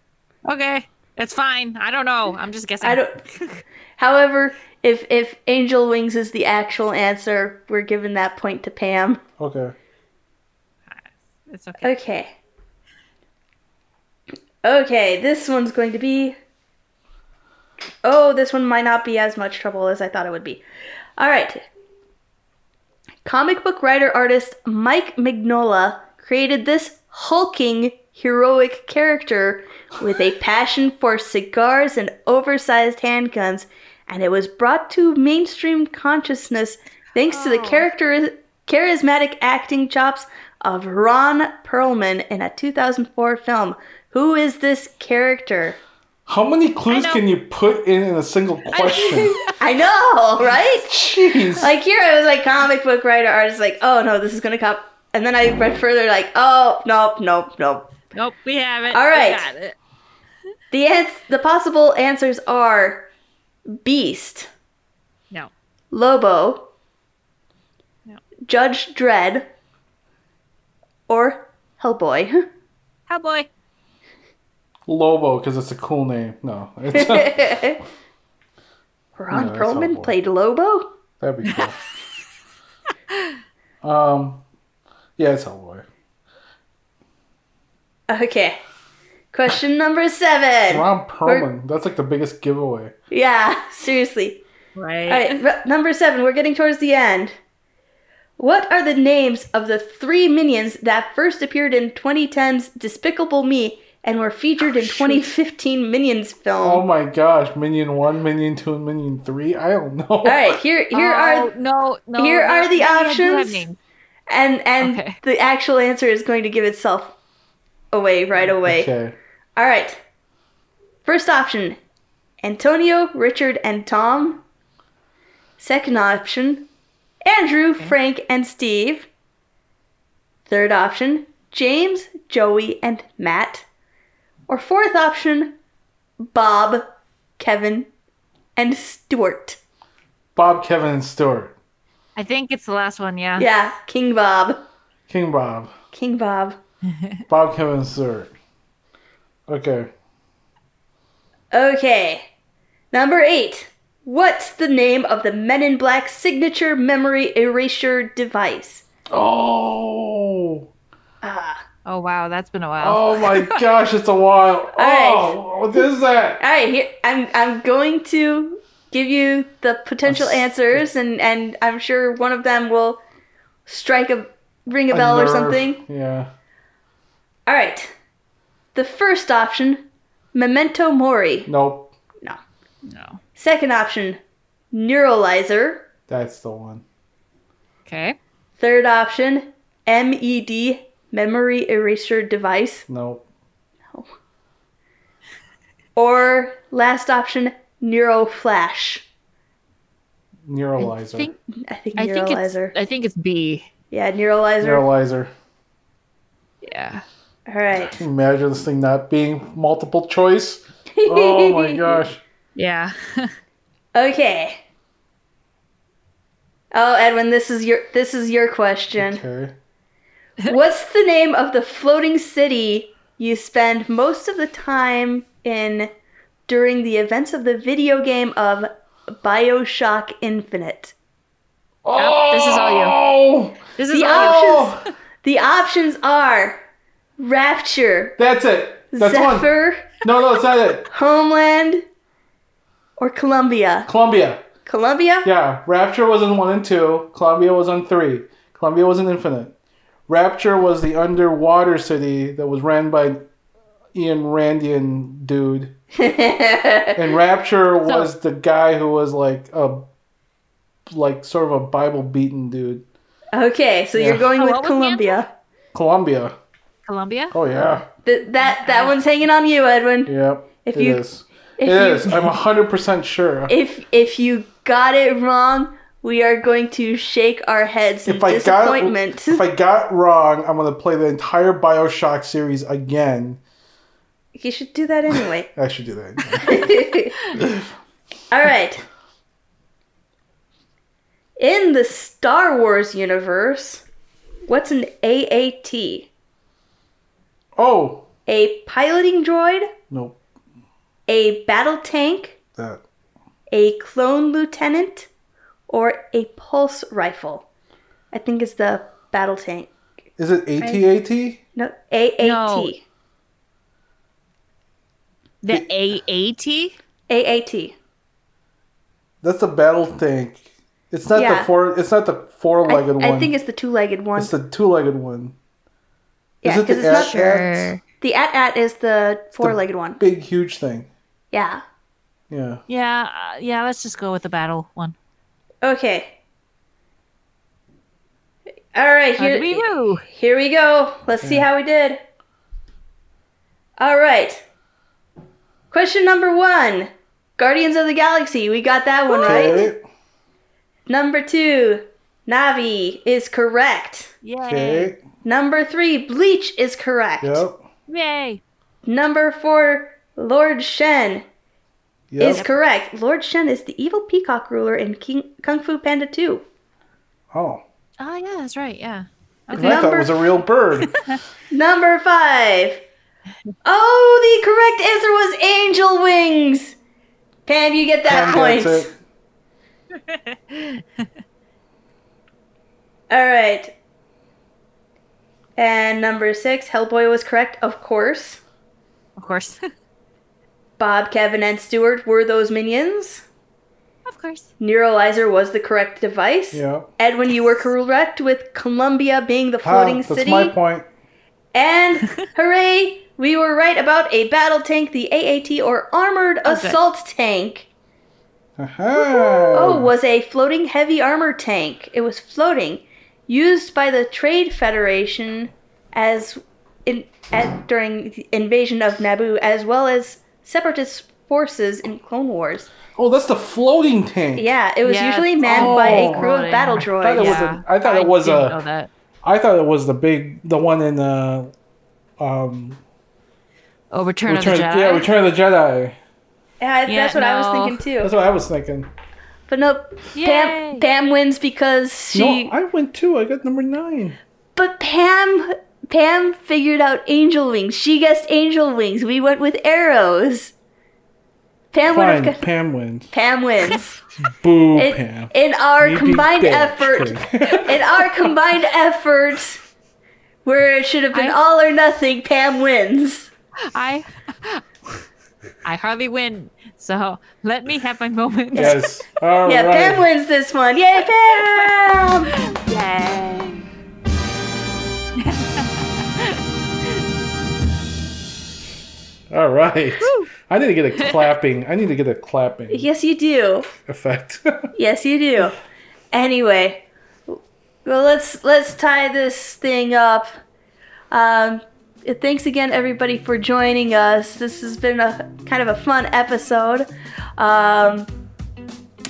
Okay, it's fine. I don't know. I'm just guessing. I don't. [LAUGHS] However, if if angel wings is the actual answer, we're giving that point to Pam. Okay. It's okay. Okay. Okay, this one's going to be. Oh, this one might not be as much trouble as I thought it would be. All right. Comic book writer artist Mike Mignola created this hulking heroic character with a passion for cigars and oversized handguns, and it was brought to mainstream consciousness thanks to the oh. character charismatic acting chops of Ron Perlman in a 2004 film. Who is this character? How many clues can you put in in a single question? I know, [LAUGHS] right? Jeez. Like here, I was like comic book writer, artist, like, oh no, this is gonna come. And then I read further, like, oh nope, nope, nope. Nope, we have it. All right. Got it. The ans- the possible answers are Beast, No. Lobo, No. Judge Dredd, or Hellboy. [LAUGHS] Cowboy. Lobo, because it's a cool name. No, it's, [LAUGHS] Ron Yeah, Perlman played Lobo. that'd be cool. [LAUGHS] um, yeah, it's Hellboy. Okay. Question number seven. Ron Perlman. That's like the biggest giveaway. Yeah, seriously. Right. All right, number seven. We're getting towards the end. What are the names of the three minions that first appeared in 2010's Despicable Me and were featured in 2015 Minions film? Oh my gosh, Minion One, Minion Two, and Minion Three. I don't know. All right, here here Oh, are no, no. here they- are the they do have options. names. and and Okay. the actual answer is going to give itself away right away. Okay. All right. First option Antonio, Richard, and Tom. Second option Andrew, Frank, and Steve. Third option James, Joey, and Matt. Or fourth option Bob, Kevin, and Stuart. Bob, Kevin, and Stuart. I think it's the last one, yeah. Yeah, King Bob. King Bob. King Bob. [LAUGHS] Bob, Kevin, and Stuart. Okay. Okay. Number eight. What's the name of the Men in Black signature memory erasure device? Oh. Ah. Oh, wow. That's been a while. Oh my [LAUGHS] gosh, it's a while. right. Oh, what is that? All right, here I'm. I'm going to give you the potential A s- answers, and and I'm sure one of them will strike a ring a bell or something. Yeah. All right. The first option, memento mori. Nope. No. No. Second option, neuralizer. That's the one. Okay. Third option, MED, memory eraser device. Nope. Or last option, neuroflash. Neuralizer. I think, I think I think it's neuralizer. I think it's B. yeah, neuralizer. Neuralizer. Yeah. All right. Can you Imagine this thing not being multiple choice. Oh my [LAUGHS] gosh. Yeah. [LAUGHS] Okay. Oh, Edwin, this is your this is your question. Okay. [LAUGHS] What's the name of the floating city you spend most of the time in during the events of the video game of BioShock Infinite? Oh, this is all you. Oh! This is The all options the options are Rapture, That's it. That's one. No, no, it's not it. Homeland, or Columbia. Columbia. Columbia? Yeah, Rapture was in one and two. Columbia was on three. Columbia was in Infinite. Rapture was the underwater city that was ran by Ian Randian dude, [LAUGHS] and Rapture was the guy who was like a, like sort of a Bible beaten dude. Okay, so you're going Oh, with what was the Columbia. Columbia. Columbia. Oh yeah. Th- that that one's hanging on you, Edwin. Yep. If it you- is. if It you- is. I'm hundred percent sure. [LAUGHS] If if you got it wrong, we are going to shake our heads in if I got disappointment. if I got wrong, I'm gonna play the entire Bioshock series again. you should do that anyway. [LAUGHS] I should do that. [LAUGHS] All right. In the Star Wars universe, what's an AAT? oh A piloting droid, nope. a battle tank, That a clone lieutenant, or a pulse rifle? I think it's the battle tank. is it AT-AT? No, AAT. No. The AAT. AAT. That's the battle tank. It's not Yeah. the four. It's not the four-legged I, one. I think it's the two-legged one. it's the two-legged one. yeah, is it because the it's not at- the at-at is the four-legged one. Big, huge thing. Yeah. Yeah. Yeah. Uh, yeah. Let's just go with the battle one. Okay. All right, here, we do? here we go. Let's see how we did. All right. Question number one Guardians of the Galaxy. We got that one right. Number two, Navi is correct. Yay! Okay. Number three, Bleach is correct. Yep. Yay! Number four, Lord Shen Yep. is correct. Lord Shen is the evil peacock ruler in King, Kung Fu Panda 2. Oh. Oh yeah, that's right. Yeah. I thought it Number- was a real bird. [LAUGHS] [LAUGHS] Number five. Oh, the correct answer was angel wings. Pam, you get that Pam point. gets it. [LAUGHS] All right. And number six, Hellboy was correct, of course. Of course. Bob, Kevin, and Stuart were those minions. of course. Neuralizer was the correct device. Yeah. Edwin, you were correct with Columbia being the Ah, floating that's city. That's my point. And [LAUGHS] hooray, we were right about a battle tank, the AAT or Armored Oh, good. Assault Tank. Aha. Oh, was a floating heavy armor tank. It was floating, used by the Trade Federation as in at, during the invasion of Naboo, as well as separatist forces in Clone Wars. Oh, that's the floating tank. Yeah, it was Yeah, usually it's manned by a crew of floating. battle I thought it droids. was a- I thought it was didn't a- know that. I thought it was the big, the one in the. um, Oh, Return, Return, of the Jedi. yeah, Return of the Jedi. Yeah, Yeah, that's what I was thinking too. That's what I was thinking. But no, Yay. Pam, Pam wins because she. No, I went too. I got number nine. But Pam Pam figured out angel wings. She guessed angel wings. We went with arrows. Pam would have Fine, got, Pam wins. Pam wins. [LAUGHS] Boo, In, Pam. in our You combined bitch. effort, [LAUGHS] in our combined [LAUGHS] effort, where it should have been I- all or nothing, Pam wins. I I hardly win, so let me have my moment. yes. All right. Yeah, Pam wins this one. Yay, Pam! Yay! All right. I need to get a clapping. I need to get a clapping Yes, you do. effect. [LAUGHS] Yes, you do. Anyway, well, let's let's tie this thing up. Um, thanks again, everybody, for joining us. This has been a kind of a fun episode. Um,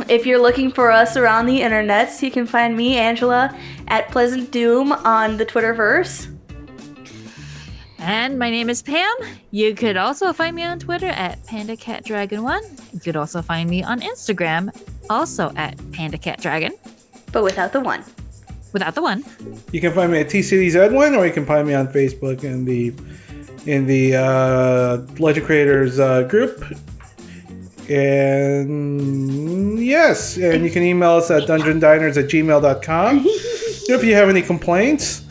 if you're looking for us around the internet, you can find me, Angela, at Pleasant Doom on the Twitterverse. And my name is Pam. You could also find me on Twitter at PandaCatDragon1. You could also find me on Instagram, also at PandaCatDragon, But without the one. without the one. you can find me at T Cities Edwin, or you can find me on Facebook in the in the uh, Legend Creators uh, group. And yes, and you can email us at dungeondiners at gmail.com. [LAUGHS] if you have any complaints,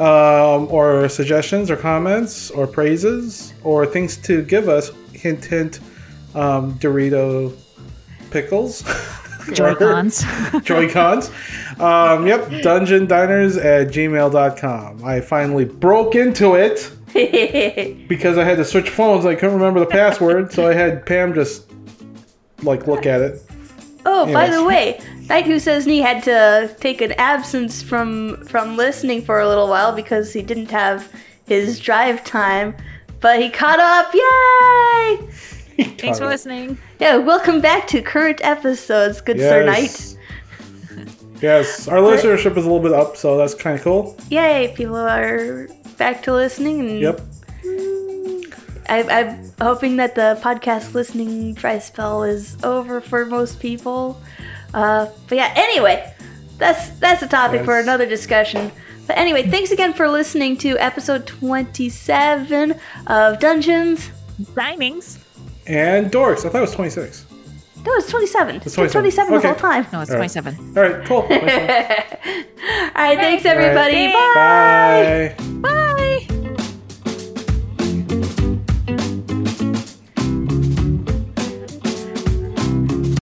um, or suggestions, or comments, or praises, or things to give us, hint, hint, um, Dorito pickles. [LAUGHS] Joy-Cons. [LAUGHS] Joy-Cons. Um, yep, dungeon diners at gmail.com. I finally broke into it [LAUGHS] because I had to switch phones. I couldn't remember the password, so I had Pam just like look at it. Oh, by the way, Knight Who Says he had to take an absence from from listening for a little while because he didn't have his drive time, but he caught up. Yay! Thanks for listening. Yeah, welcome back to current episodes, good Sir Knight. Yes, our listenership is a little bit up, so that's kind of cool. Yay, people are back to listening. And Yep. I, I'm hoping that the podcast listening dry spell is over for most people. Uh, but yeah, anyway, that's that's a topic for another discussion. But anyway, thanks again for listening to episode 27 of Dungeons. Diners. And dorks. I thought it was 26. No, it's 27. It's 27. 27 the whole time. No, it's All right. 27. All right, cool. [LAUGHS] All right, thanks everybody. Bye. Bye. Bye.